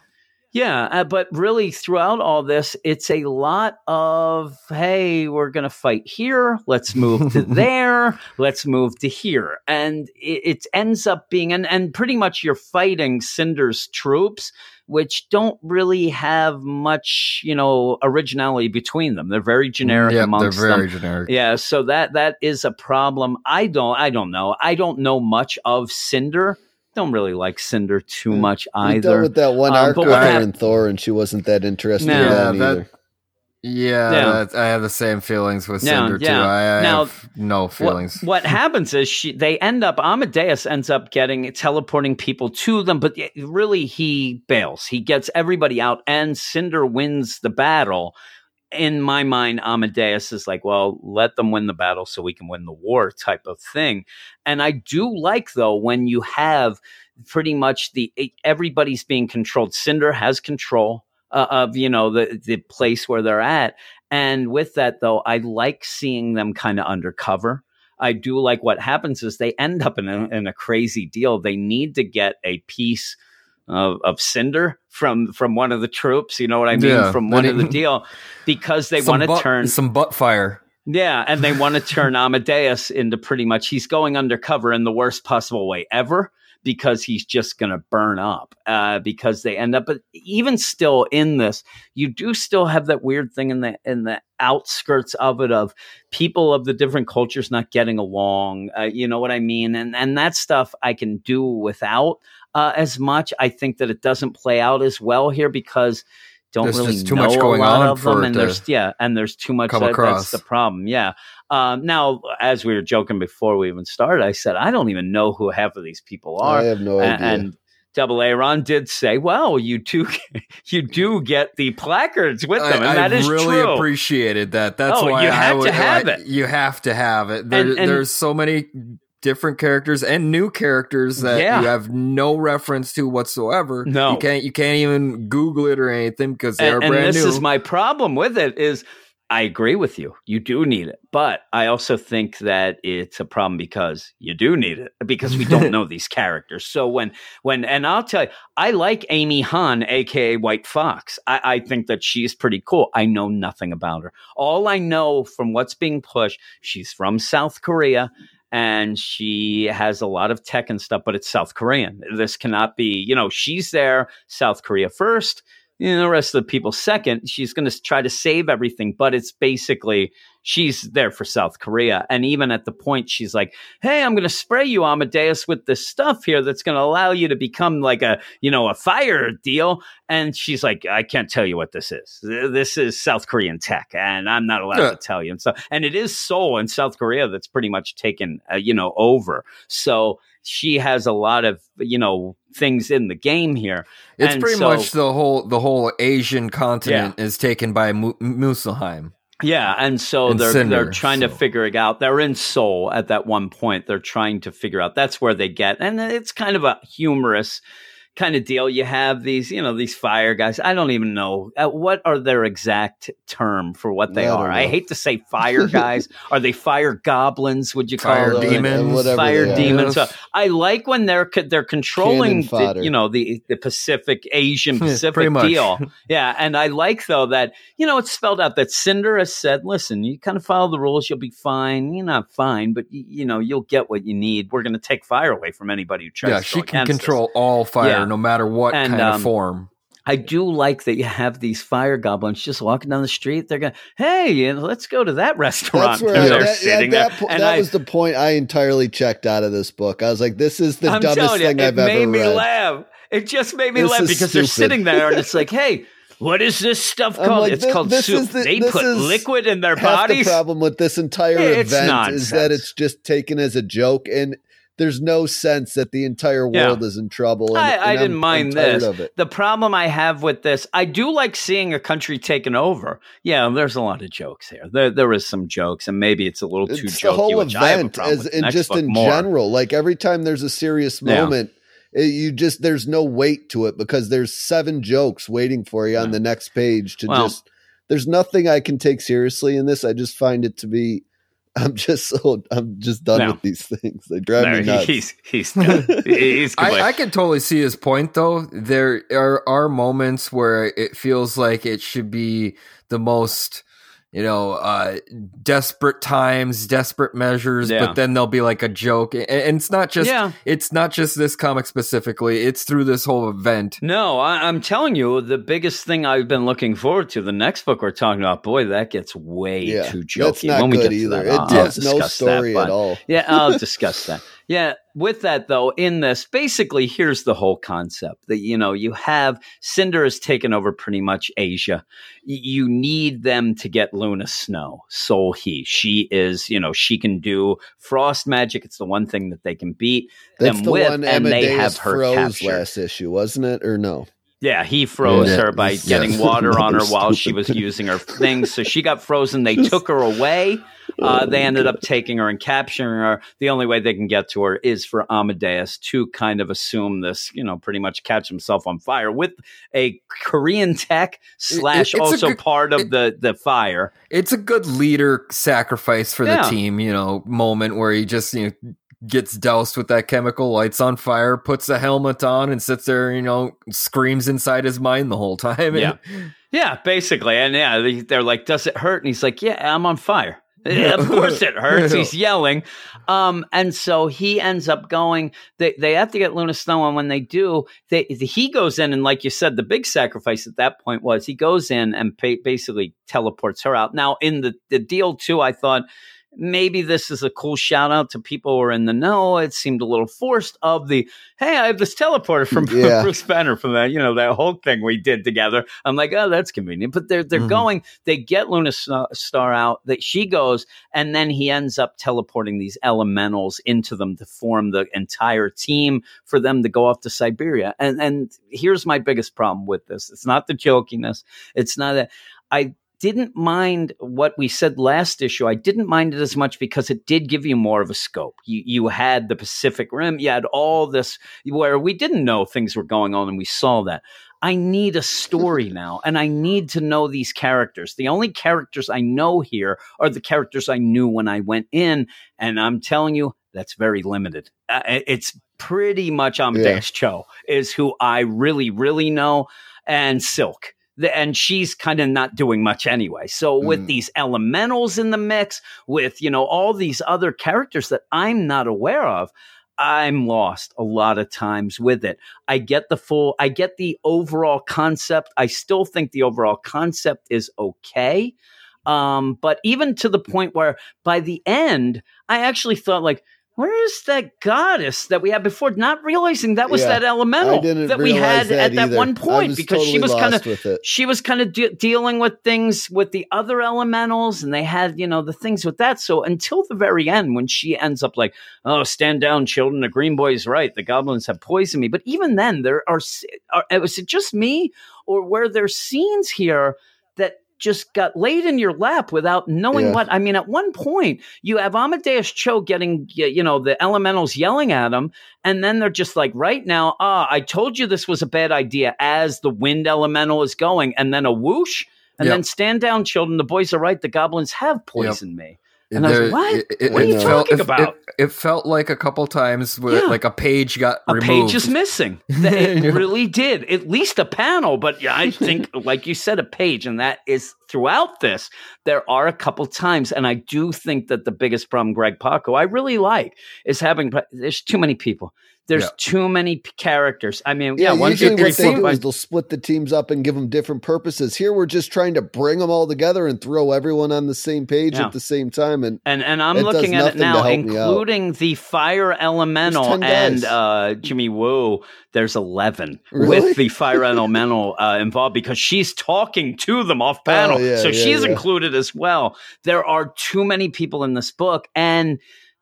Yeah, uh, but really throughout all this, it's a lot of hey, we're going to fight here. Let's move to there. Let's move to here, and it, it ends up being and and pretty much you're fighting Cinder's troops, which don't really have much you know originality between them. They're very generic yeah, they're very them. generic. Yeah, so that that is a problem. I don't I don't know. I don't know much of Cinder. Don't really like Cinder too Mm. much We dealt either. with that one Um, arc with what her and Thor, and she wasn't that interested No. in that Yeah, that- either. Yeah, Yeah. that- I have the same feelings with Yeah, Cinder yeah. too. I, I Now, have no feelings. what happens is she they end up Amadeus ends up getting teleporting people to them, but really he bails. He gets everybody out, and Cinder wins the battle. In my mind, Amadeus is like, well, let them win the battle so we can win the war, type of thing. And I do like though when you have pretty much the everybody's being controlled. Cinder has control uh, of you know the the place where they're at, and with that though, I like seeing them kind of undercover. I do like what happens is they end up in a, in a crazy deal. They need to get a piece of, of cinder from from one of the troops. You know what I mean? Yeah, from one of the deal because they want to butt- turn some butt fire. yeah, and they want to turn Amadeus into pretty much he's going undercover in the worst possible way ever because he's just going to burn up uh, because they end up. But even still, in this, you do still have that weird thing in the in the outskirts of it of people of the different cultures not getting along. Uh, you know what I mean? And and that stuff I can do without uh, as much. I think that it doesn't play out as well here because don't There's really too know much going a lot on of them, and there's yeah, and there's too much. That, that's the problem. Yeah. Um, now, as we were joking before we even started, I said I don't even know who half of these people are, I have no idea. and Double A Ron did say, "Well, you do, you do get the placards with them, and I, that I is really true." appreciated that. That's Oh, why you I had to have I- it. You have to have it. There, And- and- there's so many different characters and new characters that Yeah. you have no reference to whatsoever. No. you can't. You can't even Google it or anything because they're and, and this new. is my problem with it is I agree with you. You do need it. But I also think that it's a problem because you do need it because we don't know these characters. So when when and I'll tell you, I like Ami Han, aka White Fox. I, I think that she's pretty cool. I know nothing about her. All I know from what's being pushed, she's from South Korea and she has a lot of tech and stuff, but it's South Korean. This cannot be, you know, she's there, South Korea first, you know, the rest of the people second. She's going to try to save everything, but it's basically she's there for South Korea. And even at the point, she's like, "Hey, I'm going to spray you, Amadeus, with this stuff here that's going to allow you to become like a, you know, a fire deal." And she's like, "I can't tell you what this is. This is South Korean tech, and I'm not allowed Yeah. to tell you." And so, and it is Seoul in South Korea that's pretty much taken, uh, you know, over. So she has a lot of, you know, things in the game here. it's and pretty so- much the whole the whole Asian continent is taken by Mu- Muspelheim. Yeah, and so And they're Cinder, they're trying to figure it out. They're in Seoul at that one point. They're trying to figure out. That's where they get, and it's kind of a humorous kind of deal. You have these, you know, these fire guys. I don't even know uh, what are their exact term for what they I don't are. I hate to say fire guys. are they fire goblins? Would you call Fire them? demons, whatever fire demons. So I like when they're they're controlling, the, you know, the the Pacific Asian Pacific much. deal. Yeah, and I like though that you know it's spelled out that Cinder has said, "Listen, you kind of follow the rules, you'll be fine. You're not fine, but you, you know you'll get what you need. We're going to take fire away from anybody who tries Yeah, to she go can against us." control all fire, Yeah. no matter what And, kind um, of form. I do like that you have these fire goblins just walking down the street. They're going, "Hey, let's go to that restaurant." That's where they're that, sitting that, there, po- and that I, was the point I entirely checked out of this book. I was like, this is the I'm dumbest you, thing it I've made ever me read. laugh. It just made me This laugh because they're sitting there and it's like, hey, what is this stuff I'm called? like, it's thi- called this soup. the- they put liquid in their bodies. the problem with this entire It's event is that it's just taken as a joke, and there's no sense that the entire Yeah. world is in trouble. And, I, I and didn't I'm- mind I'm this. The problem I have with this, I do like seeing a country taken over. Yeah, there's a lot of jokes here. There, there is some jokes, and maybe it's a little too It's jokey. the whole which I have a event, as. Next just in more. general. Like every time there's a serious Yeah. moment, it, you just there's no weight to it because there's seven jokes waiting for you on the next page to Well- just. There's nothing I can take seriously in this. I just find it to be. I'm just so. I'm just done No. with these things. They drive No, me nuts. he's he's he's I, I can totally see his point, though. There are, are moments where it feels like it should be the most, you know, uh, desperate times, desperate measures, Yeah. but then there'll be like a joke, and, and it's not just Yeah. it's not just this comic specifically. It's through this whole event. No, I, I'm telling you, the biggest thing I've been looking forward to, the next book we're talking about, boy, that gets way yeah, too that's jokey. not when we good get either. that, it I'll- I'll tells no discuss that, story but- at all. Yeah, I'll discuss that. Yeah, with that though, in this, basically, here's the whole concept that you know you have Cinder has taken over pretty much Asia. Y- you need them to get Luna Snow, Seol Hee. She is, you know, she can do frost magic. It's the one thing that they can beat That's them the with, one and they Amadeus have her froze captured. last issue, wasn't it? Or no? Yeah, he froze Yeah. her by Yes. getting water on her Another while she was using her things. So she got frozen. They took her away. Uh, they ended up taking her and capturing her. The only way they can get to her is for Amadeus to kind of assume this, you know, pretty much catch himself on fire with a Korean tech slash it's a also good- part of it- the the fire. It's a good leader sacrifice for Yeah. the team, you know, moment where he just you know gets doused with that chemical, lights on fire, puts a helmet on, and sits there, you know, screams inside his mind the whole time. Yeah. Yeah, basically. And yeah, they're like, "Does it hurt?" And he's like, "Yeah, I'm on fire." Of course it hurts. He's yelling. Um, and so he ends up going, they, they have to get Luna Snow. And when they do, they, he goes in. And like you said, the big sacrifice at that point was he goes in and pa- basically teleports her out. Now, in the, the deal, too, I thought, maybe this is a cool shout out to people who are in the know. It seemed a little forced of the, hey, I have this teleporter from Yeah. Bruce Banner from that, you know, that whole thing we did together. I'm like, oh, that's convenient. But they're they're Mhm. going, they get Luna Star out, that she goes, and then he ends up teleporting these elementals into them to form the entire team for them to go off to Siberia. And and here's my biggest problem with this. It's not the jokiness. It's not that I didn't mind what we said last issue. I didn't mind it as much because it did give you more of a scope. You you had the Pacific Rim, you had all this where we didn't know things were going on and we saw that. I need a story now and I need to know these characters. The only characters I know here are the characters I knew when I went in and I'm telling you that's very limited. Uh, it's pretty much Amadeus Cho is who I really really know and Silk and she's kind of not doing much anyway. So with Mm. these elementals in the mix, with you know all these other characters that I'm not aware of, I'm lost a lot of times with it. I get the full, I get the overall concept. I still think the overall concept is okay. Um, but even to the point where by the end, I actually thought like, where is that goddess that we had before? Not realizing that was Yeah, that elemental that we had that at that one point because she was kind of lost with it. she was kind of de- dealing with things with the other elementals and they had you know the things with that so until the very end when she ends up like oh stand down children the green boy's right the goblins have poisoned me but even then there are, are was it just me or were there scenes here that just got laid in your lap without knowing Yeah. what I mean. At one point, you have Amadeus Cho getting, you know, the elementals yelling at him, and then they're just like, right now, ah, I told you this was a bad idea as the wind elemental is going, and then a whoosh, and Yep. then stand down, children. The boys are right. The goblins have poisoned me. And I was like, what? It, it- What are you felt, talking it- about? It, felt like a couple times where Yeah. like a page got A removed. page is missing. That It really did. At least a panel, but yeah, I think, like you said, a page, and that is throughout this. There are a couple times, and I do think that the biggest problem Greg Paco I really like is having. There's too many people. There's Yeah. too many p- characters. I mean, yeah, Yeah, one, usually two, three, what they do is they'll split the teams up and give them different purposes. Here, we're just trying to bring them all together and throw everyone on the same page Yeah. at the same time. And And and I'm looking at it now, help me out. including the fire elemental and uh, Jimmy Woo. There's eleven Really? with the fire elemental uh, involved because she's talking to them off panel, Oh, yeah, so yeah, she's yeah. included as well. There are too many people in this book and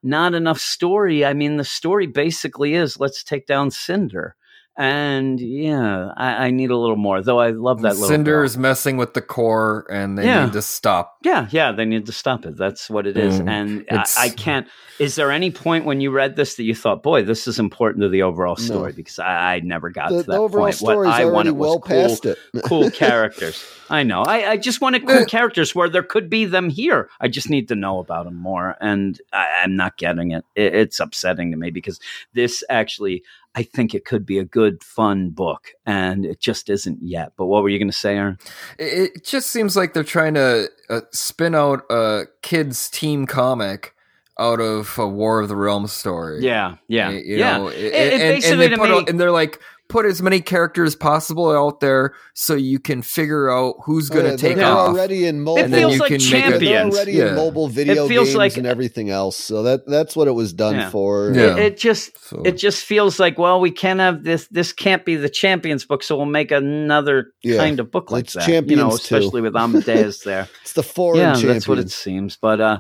not enough story. I mean, the story basically is let's take down Cinder. And yeah, I, I need a little more. Though I love that little Cinder is messing with the core, and they Yeah. need to stop. Yeah, yeah, they need to stop it. That's what it is. Mm, and I, I can't. Is there any point when you read this that you thought, "Boy, this is important to the overall No. story"? Because I, I never got the, to the that overall point. story what is I already wanted was well cool, past it. cool characters. I know. I, I just wanted cool characters where there could be them here. I just need to know about them more, and I, I'm not getting it. it. It's upsetting to me because this actually, I think it could be a good, fun book, and it just isn't yet. But what were you going to say, Aaron? It, it just seems like they're trying to uh, spin out a kids' team comic out of a War of the Realms story. Yeah, yeah, you yeah. know, It- it and, and they put me- out, and they're like put as many characters possible out there so you can figure out who's going to Oh, yeah, take they're off. already in mobile. It feels like can make a- champions. already Yeah. in mobile video It feels games like- and everything else. So that that's what it was done Yeah. for. Yeah. It, it just So- it just feels like well we can't have this this can't be the champions book so we'll make another Yeah. kind of book like It's that you know Champions too. especially with Amadeus there It's the foreign yeah champions. that's what it seems but uh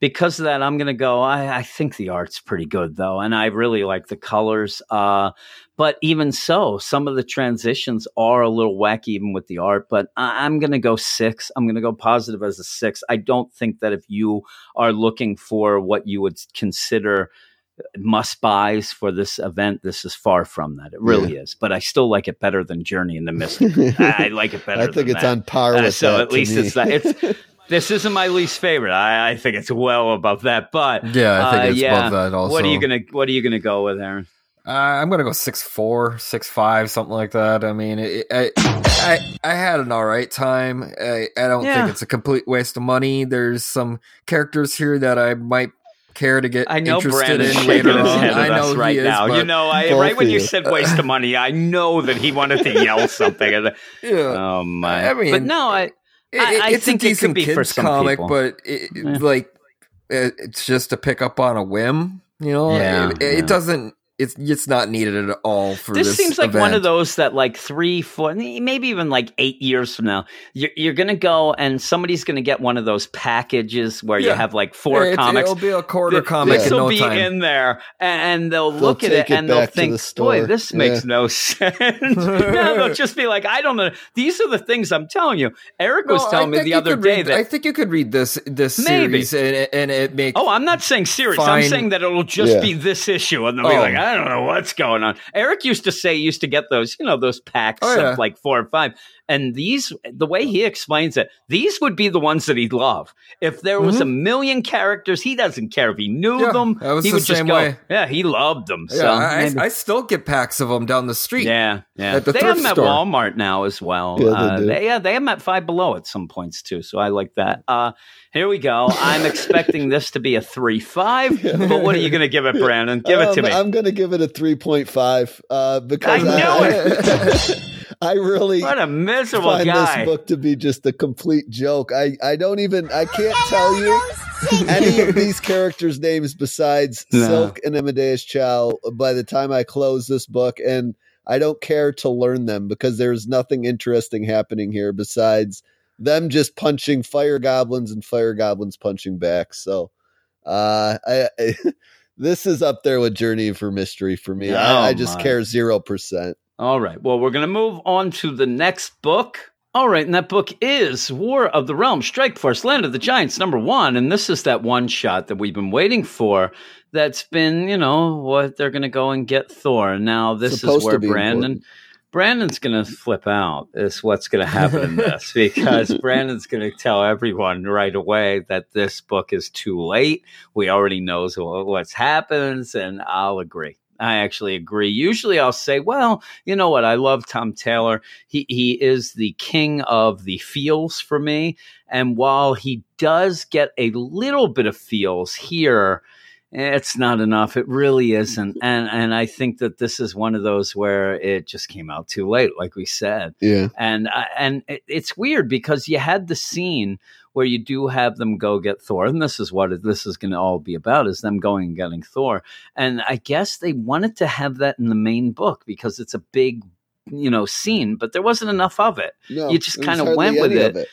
because of that I'm gonna go I, I think the art's pretty good though and I really like the colors uh but even so some of the transitions are a little wacky even with the art but I, I'm gonna go six I'm gonna go positive as a six I don't think that if you are looking for what you would consider must buys for this event. This is far from that. It really is. But I still like it better than Journey into Mystery. I like it better. I think it's that. on par Uh, with so that. at least me. it's that. It's this isn't my least favorite. I, I think it's well above that. But yeah, I think uh, it's yeah. above that also. what are you gonna What are you gonna go with, Aaron? Uh, I'm gonna go six four, six five, something like that. I mean, it, I, I I had an all right time. I, I don't Yeah. think it's a complete waste of money. There's some characters here that I might care to get I know interested Brandon's in later on. I know us he right is, now. You know, I, right when you you. said waste of money, I know that he wanted to yell something. Yeah. oh my! I mean, but no, I It- I- I it's think a it decent for kids some comic, people. but it, Yeah. like it, it's just to pick up on a whim. You know, Yeah, it, it yeah. doesn't. It's it's not needed at all for this, this. seems like one of those that like three, four, maybe even like eight years from now, you're, you're going to go and somebody's going to get one of those packages where you have like four comics. It'll be a quarter Th- comic This in will no be time. in there, and they'll, They'll look at it it and they'll think, the "Boy, this makes Yeah. no sense." no, they'll just be like, "I don't know." These are the things I'm telling you. Eric was No, telling me the other day read- that I think you could read this this Maybe. series and and it makes. Oh, I'm not saying series. I'm saying that it'll just Yeah. be this issue, and they'll be Oh. like, um, I don't know what's going on. Eric used to say he used to get those, you know, those packs Oh, yeah. of like four or five. And these, the way he explains it, these would be the ones that he'd love. If there was a million characters, he doesn't care if he knew Mm-hmm. Yeah, them. that was he the would just go, way. yeah, he loved them. yeah, so I, maybe- I still get packs of them down the street. yeah, yeah. At the they have thrift them at. Walmart now as well. Yeah, they uh, do. yeah, they have them at Five Below at some points too. So I like that. Uh, here we go. I'm expecting this to be a three five. But what are you going to give it, Brandon? Give it to Um, me. I'm going to give it a 3.5 uh, because I know I, I really what a miserable find guy. this book to be just a complete joke. I, I don't even I can't tell you any of these characters' names besides No. Silk and Amadeus Cho by the time I close this book, and I don't care to learn them because there's nothing interesting happening here besides them just punching fire goblins and fire goblins punching back. So, uh, I. I This is up there with Journey for Mystery for me. Oh, I, I just my. care zero percent. All right. Well, we're going to move on to the next book. All right, and that book is War of the Realms, Strike Force, Land of the Giants, number one. And this is that one shot that we've been waiting for. That's been, you know, what they're going to go and get Thor. Now, this Supposed is where Brandon, important. Brandon's going to flip out. Is what's going to happen in this because Brandon's going to tell everyone right away that this book is too late. We already knows what what's happens, and I'll agree. I actually agree. Usually, I'll say, "Well, you know what? I love Tom Taylor. He he is the king of the feels for me. And while he does get a little bit of feels here, it's not enough. It really isn't. And and I think that this is one of those where it just came out too late, like we said. Yeah. And I- and it, it's weird because you had the scene where you do have them go get Thor, and this is what it, this is going to all be about: is them going and getting Thor. And I guess they wanted to have that in the main book because it's a big, you know, scene, but there wasn't enough of it. No, You just kinda went with any it.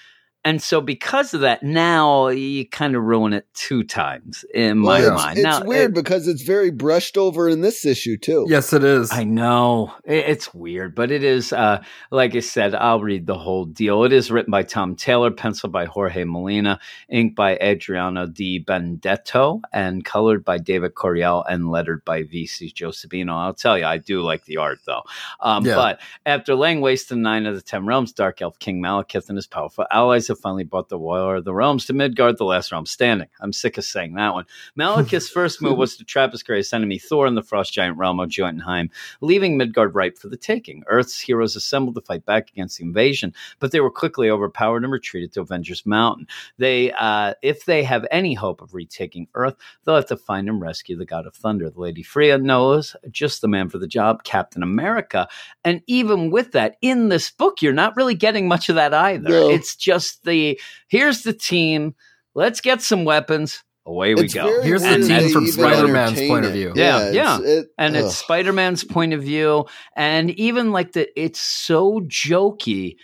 Of And so, because of that, now you kind of ruin it two times in my Well, it's, mind. it's now, weird it- because it's very brushed over in this issue too. Yes, it is. I know It- it's weird, but it is. Uh, like I said, I'll read the whole deal. It is written by Tom Taylor, penciled by Jorge Molina, inked by Adriano Di Benedetto, and colored by David Curiel, and lettered by VC Joe Sabino. I'll tell you, I do like the art though. Um, Yeah. But after laying waste to nine of the ten realms, Dark Elf King Malekith and his powerful allies finally brought the War of the Realms to Midgard, the last realm standing. I'm sick of saying that one. Malekith's first move was to trap his greatest enemy, Thor, in the frost giant realm of Jotunheim, leaving Midgard ripe for the taking. Earth's heroes assembled to fight back against the invasion, but they were quickly overpowered and retreated to Avengers Mountain. They, uh, if they have any hope of retaking Earth, they'll have to find and rescue the God of Thunder. The Lady Freya knows just the man for the job, Captain America. And even with that, in this book, you're not really getting much of that either. No. It's just the here's the team. Let's get some weapons. Away we It's go. Here's the weird And- that team from Spider-Man's point of view. Yeah, it's- it- and ugh. it's Spider-Man's point of view, and even like the it's so jokey.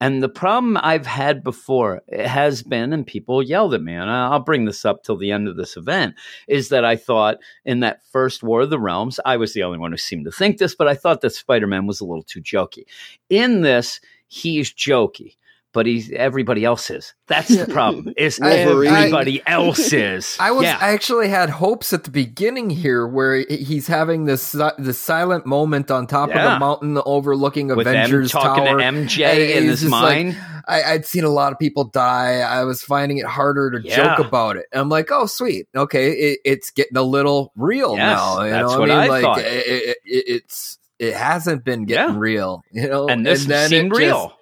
And the problem I've had before it has been, and people yelled at me, and I- I'll bring this up till the end of this event, is that I thought in that first War of the Realms, I was the only one who seemed to think this, but I thought that Spider-Man was a little too jokey. In this, he's jokey. But he's everybody else is. That's the problem. Is I- everybody else is. I was yeah. I actually had hopes at the beginning here where he's having this this silent moment on top of the mountain overlooking with Avengers talking Tower. to MJ in his just like, mind. I, I'd seen a lot of people die. I was finding it harder to Yeah. joke about it. And I'm like, oh, sweet. Okay, it, it's getting a little real Yes, now. You that's know what I mean? I like, thought. It, it, it- it's it hasn't been getting Yeah. real. You know, and this then seemed it just-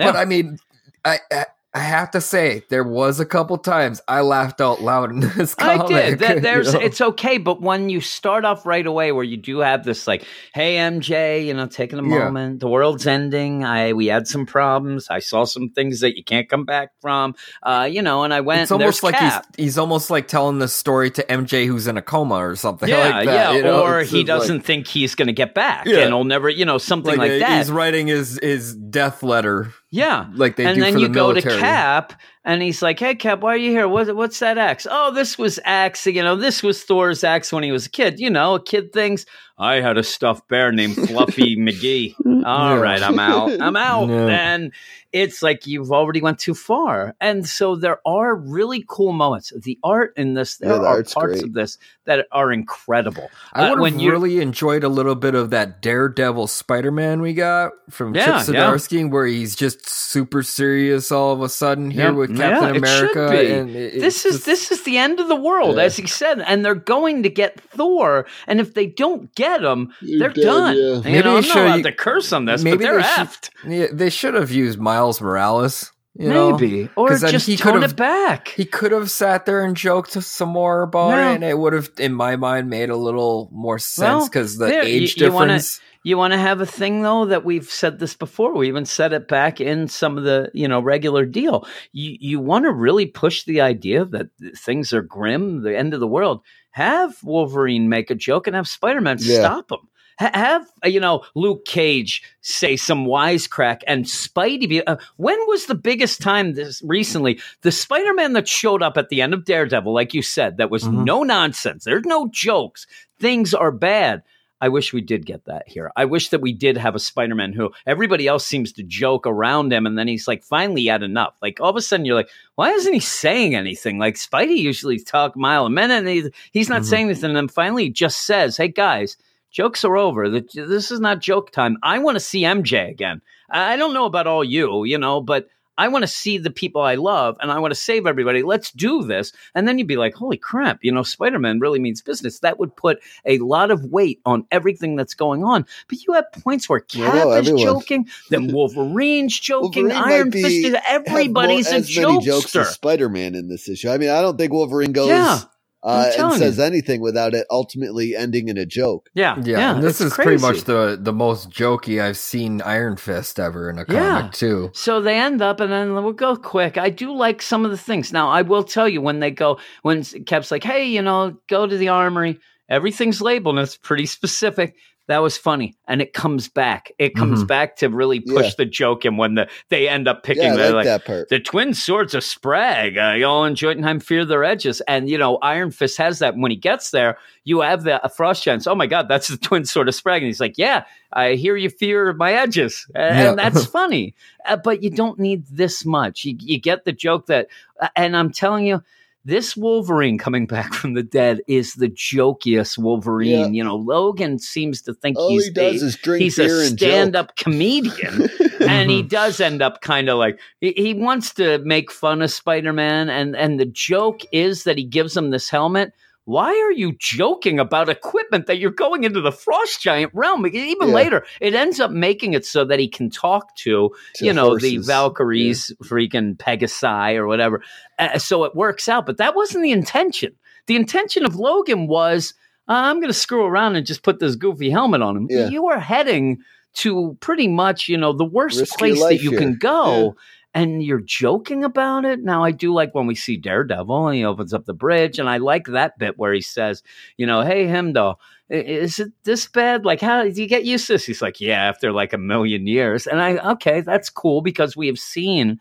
real. But I mean, I, I I have to say there was a couple times I laughed out loud in this I did. That, you there's know? it's okay, but when you start off right away, where you do have this like, "Hey MJ, you know, taking a Yeah. moment. The world's ending. I we had some problems. I saw some things that you can't come back from. Uh, you know, and I went. It's almost like Cap. he's he's almost like telling the story to MJ who's in a coma or something yeah, like that. yeah, you know? or It's he doesn't think he's going to get back, Yeah. and he'll never, you know, something like, uh, that. He's writing his his death letter yeah, like they and do then for you go to Cap, and he's like, "Hey, Cap, why are you here? What, what's that axe? Oh, this was axe. You know, this was Thor's axe when he was a kid. You know, a kid thinks I had a stuffed bear named Fluffy McGee. All Yeah. right, I'm out. I'm out. Yeah. And it's like you've already went too far. And so there are really cool moments. The art in this, there Yeah, the are parts great. of this that are incredible. I Uh, would when have you- really enjoyed a little bit of that Daredevil Spider Man we got from Yeah, Chip yeah. Zdarsky, where he's just super serious all of a sudden here Yeah, with yeah, Captain it should America. be. And it- this is just- this is the end of the world, Yeah. as he said, and they're going to get Thor. And if they don't get him, You're they're dead, done. yeah. You Maybe know, I'm not allowed to curse on this, but maybe they're they should- Yeah, they should have used Miles Morales. You? Maybe, or 'Cause then just he tone it back. He could have sat there and joked some more about Yeah. it, and it would have, in my mind, made a little more sense Well, because the there, age you- you wanna- difference. You want to have a thing though that we've said this before. We even said it back in some of the you know regular deal. You you want to really push the idea that things are grim, the end of the world. Have Wolverine make a joke and have Spider Man Yeah. stop him. Ha- Have uh, you know Luke Cage say some wisecrack and Spidey? Be, uh, when was the biggest time this recently? The Spider Man that showed up at the end of Daredevil, like you said, that was Mhm. no nonsense. There's no jokes. Things are bad. I wish we did get that here. I wish that we did have a Spider Man who everybody else seems to joke around him, and then he's like, finally had enough. Like all of a sudden, you're like, why isn't he saying anything? Like Spidey usually talk mile a minute, and he, he's not Mhm. saying anything. And then finally, he just says, "Hey guys, jokes are over. This is not joke time. I want to see MJ again. I don't know about all you, you know, but." I want to see the people I love and I want to save everybody. Let's do this. And then you'd be like, holy crap, you know, Spider Man really means business. That would put a lot of weight on everything that's going on. But you have points where Cap Well, is everyone- joking, then Wolverine's joking, Wolverine Iron be- Fist is everybody's more- a as many jokes jokester. as Spider-Man in this issue. I mean, I don't think Wolverine goes Yeah, uh, and says you. anything without it ultimately ending in a joke. Yeah, Yeah, and this it's is pretty much the the most jokey I've seen Iron Fist ever in a comic Yeah. too. So they end up, and then we'll go quick. I do like some of the things. Now, I will tell you when they go, when Kev's like, hey, you know, go to the armory, everything's labeled, and it's pretty specific. That was funny, and it comes back. It comes Mhm. back to really push Yeah. the joke, and when the they end up picking, Yeah, like, like, that part. the twin swords of Sprague. Uh, y'all in Jotunheim fear their edges. And, you know, Iron Fist has that. When he gets there, you have the uh, Frost Giants. Oh, my God, that's the twin sword of Sprague. And he's like, yeah, I hear you fear my edges. And, Yeah. and that's funny. Uh, but you don't need this much. You, you get the joke that, uh, and I'm telling you, this Wolverine coming back from the dead is the jokiest Wolverine. You know, Logan seems to think All he's he does a- is drink he's a stand-up comedian and he mhm. does end up kind of like he, he wants to make fun of Spider-Man and and the joke is that he gives him this helmet. Why are you joking about equipment that you're going into the frost giant realm? Even Yeah. later, it ends up making it so that he can talk to, To you know, the horses. Valkyries, freaking Pegasi or whatever. Uh, so it works out, but that wasn't the intention. The intention of Logan was, uh, I'm going to screw around and just put this goofy helmet on him. Yeah. You are heading to pretty much, you know, the worst Risk place that you here. can go. And you're joking about it. Now, I do like when we see Daredevil and he opens up the bridge, and I like that bit where he says, you know, hey, Heimdall, i- is it this bad? Like, how do you get used to this? He's like, yeah, after like a million years. And I, okay, that's cool because we have seen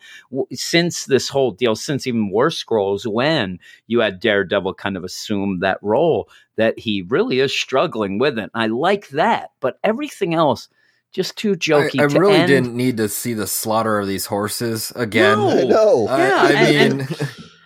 since this whole deal, since even War Scrolls, when you had Daredevil kind of assume that role, that he really is struggling with it. I like that. But everything else just too jokey. I, I to really end. didn't need to see the slaughter of these horses again. No. I know. I, uh, Yeah, I and- mean,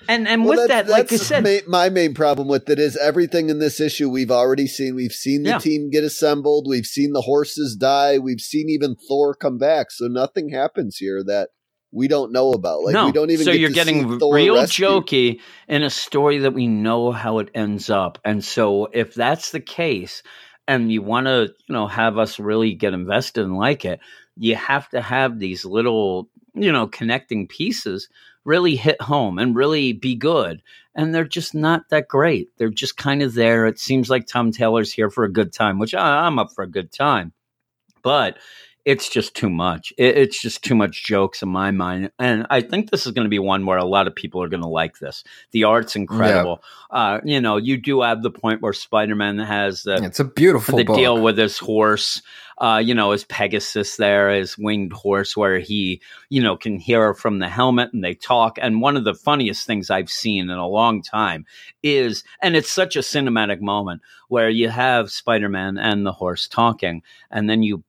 And and Well, with that's- that, like I said, ma- my main problem with it is everything in this issue we've already seen. We've seen the Yeah. team get assembled. We've seen the horses die. We've seen even Thor come back. So nothing happens here that we don't know about. Like no. we don't even. so get you're to getting see Thor real rescued. jokey in a story that we know how it ends up. And so if that's the case, and you want to, you know, have us really get invested and like it, you have to have these little, you know, connecting pieces really hit home and really be good. And they're just not that great. They're just kind of there. It seems like Tom Taylor's here for a good time, which I, I'm up for a good time. But it's just too much. It, it's just too much jokes in my mind. And I think this is going to be one where a lot of people are going to like this. The art's incredible. Uh, you know, you do have the point where Spider Man has the, it's a beautiful the book. deal with his horse. Uh, you know, his Pegasus there, his winged horse, where he, you know, can hear from the helmet and they talk. And one of the funniest things I've seen in a long time is, and it's such a cinematic moment where you have Spider Man and the horse talking, and then you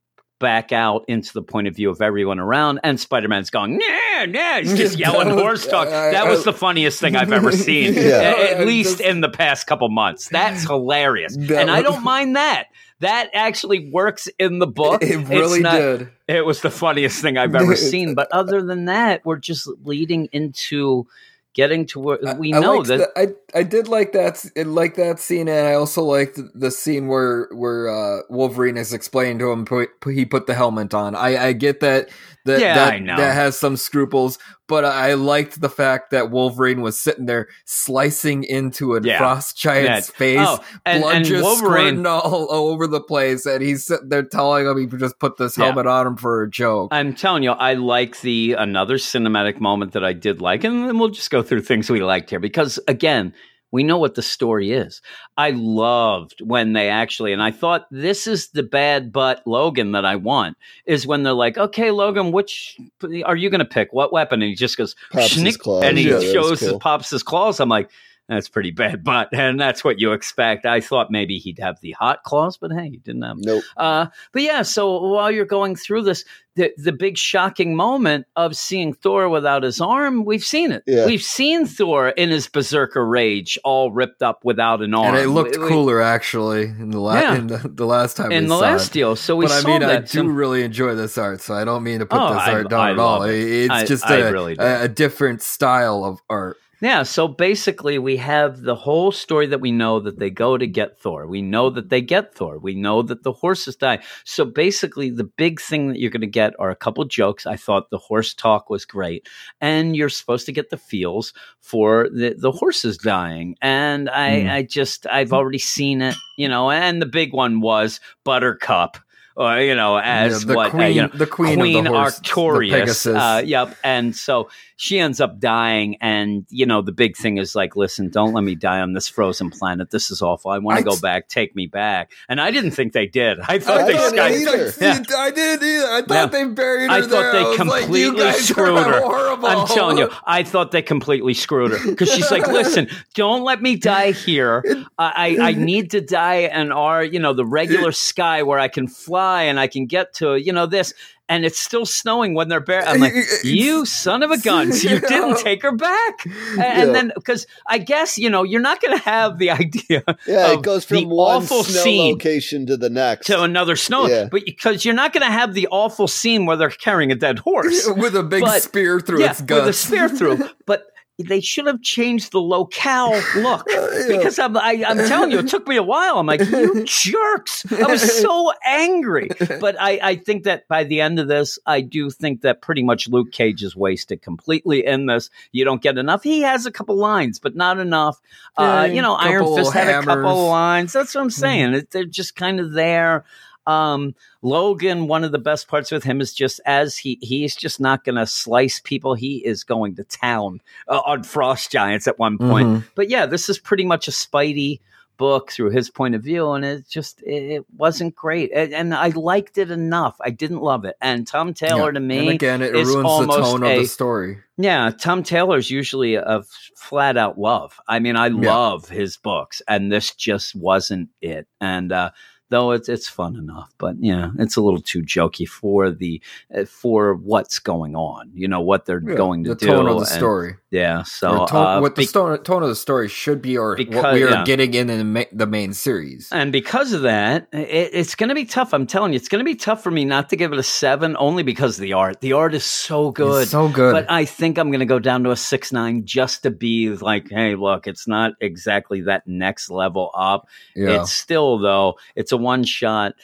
back out into the point of view of everyone around, and Spider Man's going, yeah, yeah, he's just yelling was- horse talk. I- That I- was the funniest thing I've ever seen, Yeah. at, I least in the past couple months. That's hilarious, That and I don't mind that. That actually works in the book. It It's really not- did. It was the funniest thing I've ever seen. But other than that, we're just leading into getting to where we I know that. the- I I did like that like that scene, and I also liked the scene where where uh, Wolverine is explaining to him put, he put the helmet on. I I get that that Yeah, that, I know. that has some scruples, but I liked the fact that Wolverine was sitting there slicing into a Yeah. frost giant's Yeah. Oh, face, Oh, and- blood and just Wolverine- all, over the place, and he's sitting there telling him he just put this Yeah. helmet on him for a joke. I'm telling you, I like the another cinematic moment that I did like, and then we'll just go through things we liked here because again, we know what the story is. I loved when they actually, and I thought this is the bad butt Logan that I want is when they're like, okay, Logan, which are you going to pick? What weapon? And he just goes, his "Schnick," and he Yeah, shows his cool. pops his claws. I'm like, that's pretty bad but and that's what you expect. I thought maybe he'd have the hot claws, but hey, he didn't have Nope. uh, but yeah, so while you're going through this, the the big shocking moment of seeing Thor without his arm, we've seen it. Yeah. We've seen Thor in his berserker rage, all ripped up without an arm, and it looked We- we- cooler actually in the, la- Yeah. in the, the last time in we the saw last it. deal. So we but I saw mean, that. I do some- really enjoy this art, so I don't mean to put Oh, this I- art down I at all. it. It's I- just I a, really a, a different style of art. Yeah, so basically we have the whole story that we know that they go to get Thor. We know that they get Thor. We know that the horses die. So basically the big thing that you're going to get are a couple jokes. I thought the horse talk was great. And you're supposed to get the feels for the, the horses dying. And I, Mm. I just I've already seen it, you know, and the big one was Buttercup. Or you know, as Yeah, the what uh, you know, the queen, of the horse, the Arcturus. Pegasus. Uh, yep. And so she ends up dying. And, you know, the big thing is like, listen, don't let me die on this frozen planet. This is awful. I want to go back. Take me back. And I didn't think they did. I thought I they either. Yeah. I didn't either. I thought Yeah. they buried her I there. thought they was like, you completely guys screwed her. Horrible. I'm telling you, I thought they completely screwed her because she's like, "Listen, don't let me die here. I, I I need to die in our, you know, the regular sky where I can fly and I can get to, you know, this." And it's still snowing when they're bare. I'm like, "You son of a guns! You didn't take her back." And, and then because I guess you know you're not going to have the idea Yeah, it goes from one awful snow scene location to the next. to another snow, Yeah. but because you're not going to have the awful scene where they're carrying a dead horse with a big But- spear through yeah, its guts. with a spear through. But they should have changed the locale look because I'm I, I'm telling you, it took me a while. I'm like, you jerks! I was so angry. But I, I think that by the end of this, I do think that pretty much Luke Cage is wasted completely in this. You don't get enough. He has a couple lines, but not enough. Uh, you know, Iron Fist had a couple hammers. Lines. That's what I'm saying. It, they're just kind of there. Um, Logan, one of the best parts with him is just as he he's just not going to slice people. He is going to town uh, on Frost Giants at one point. Mhm. But yeah, this is pretty much a Spidey book through his point of view, and it just it, wasn't great. And, and I liked it enough. I didn't love it. And Tom Taylor Yeah. to me, and again, it ruins the almost tone a- of the story. yeah, Tom Taylor's usually a flat out love. I mean, I Yeah. love his books, and this just wasn't it. And uh, though it's it's fun enough. But yeah, it's a little too jokey for the uh, for what's going on. You know what they're Yeah, going to the do. tone of the and- story. Yeah. So tone- uh, what the be- sto- tone of the story should be, or what we are yeah. getting in the, ma- the main series. And because of that, it, it's going to be tough. I'm telling you, it's going to be tough for me not to give it a seven, only because of the art. The art is so good. It's so good. But I think I'm going to go down to a six nine just to be like, hey, look, it's not exactly that next level up. yeah. It's still though, it's a one shot.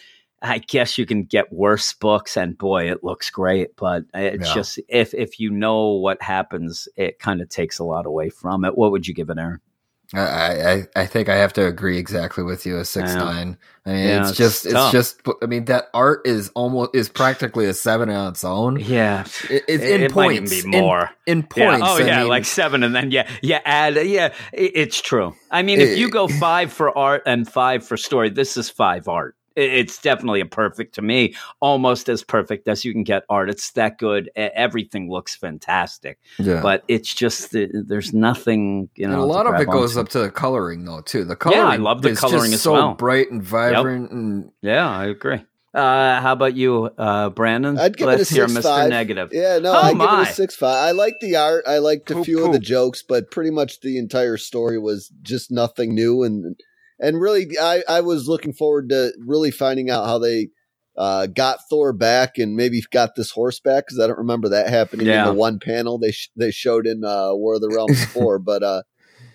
I guess you can get worse books, and boy, it looks great. But it's Yeah. just if if you know what happens, it kind of takes a lot away from it. What would you give it, Aaron? I, I I think I have to agree exactly with you. A six Yeah. nine. I mean, Yeah, it's it's just it's just. I mean, that art is almost is practically a seven on its own. Yeah, It, it's It- in it points. be more. in, Yeah. Oh, points. Oh I yeah, mean, like seven, and then yeah, yeah, add yeah. It, it's true. I mean, if you go five for art and five for story, this is five art. It- It's definitely a perfect to me, almost as perfect as you can get art. It's that good. Everything looks fantastic, yeah. but it's just uh, there's nothing you know. and a lot of grab it goes onto. up to the coloring though too. The Yeah, I love the is coloring just as so well. bright and vibrant, and Yeah, I agree. Uh, how about you, uh, Brandon? I'd give Let's it a hear six Mr. five. Negative. Yeah, no, Oh, I give my. it a six five. I like the art. I liked a Poop, few of the jokes, but pretty much the entire story was just nothing new. And and really, I I was looking forward to really finding out how they uh, got Thor back and maybe got this horse back because I don't remember that happening Yeah. in the one panel they sh- they showed in uh, War of the Realms four. But uh,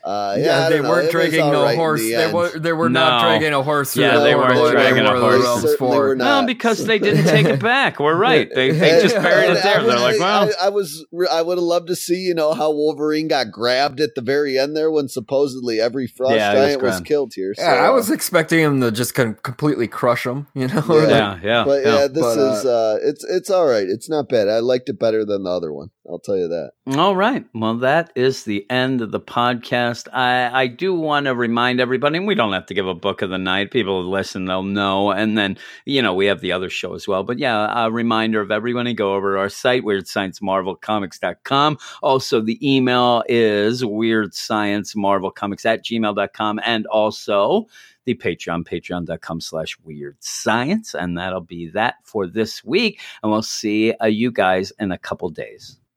uh, yeah, I they don't know. weren't It dragging all no right horse. the They were they were not No. dragging a horse. Yeah, the they weren't of the dragging a War of the horse. Realms Certainly were not. No, because they didn't take it back. We're right. They, they just buried it there. I, They're like, well, I, I was, I would have loved to see, you know, how Wolverine got grabbed at the very end there when supposedly every frost Yeah, he was giant was, killed here. So, Yeah, I uh, was expecting him to just com- completely crush him. You know, Yeah. yeah, yeah. but yeah. yeah, this But, is, uh, it's, it's all right. It's not bad. I liked it better than the other one. I'll tell you that. All right. Well, that is the end of the podcast. I, I do want to remind everybody, and we don't have to give a book of the night. People listen, they'll know. And then, you know, we have the other show as well. But yeah, a reminder of everyone to go over to our site, weirdsciencemarvelcomics.com. Also, the email is weirdsciencemarvelcomics at gmail.com. And also, the Patreon, patreon.com slash weird science. And that'll be that for this week. And we'll see uh, you guys in a couple days.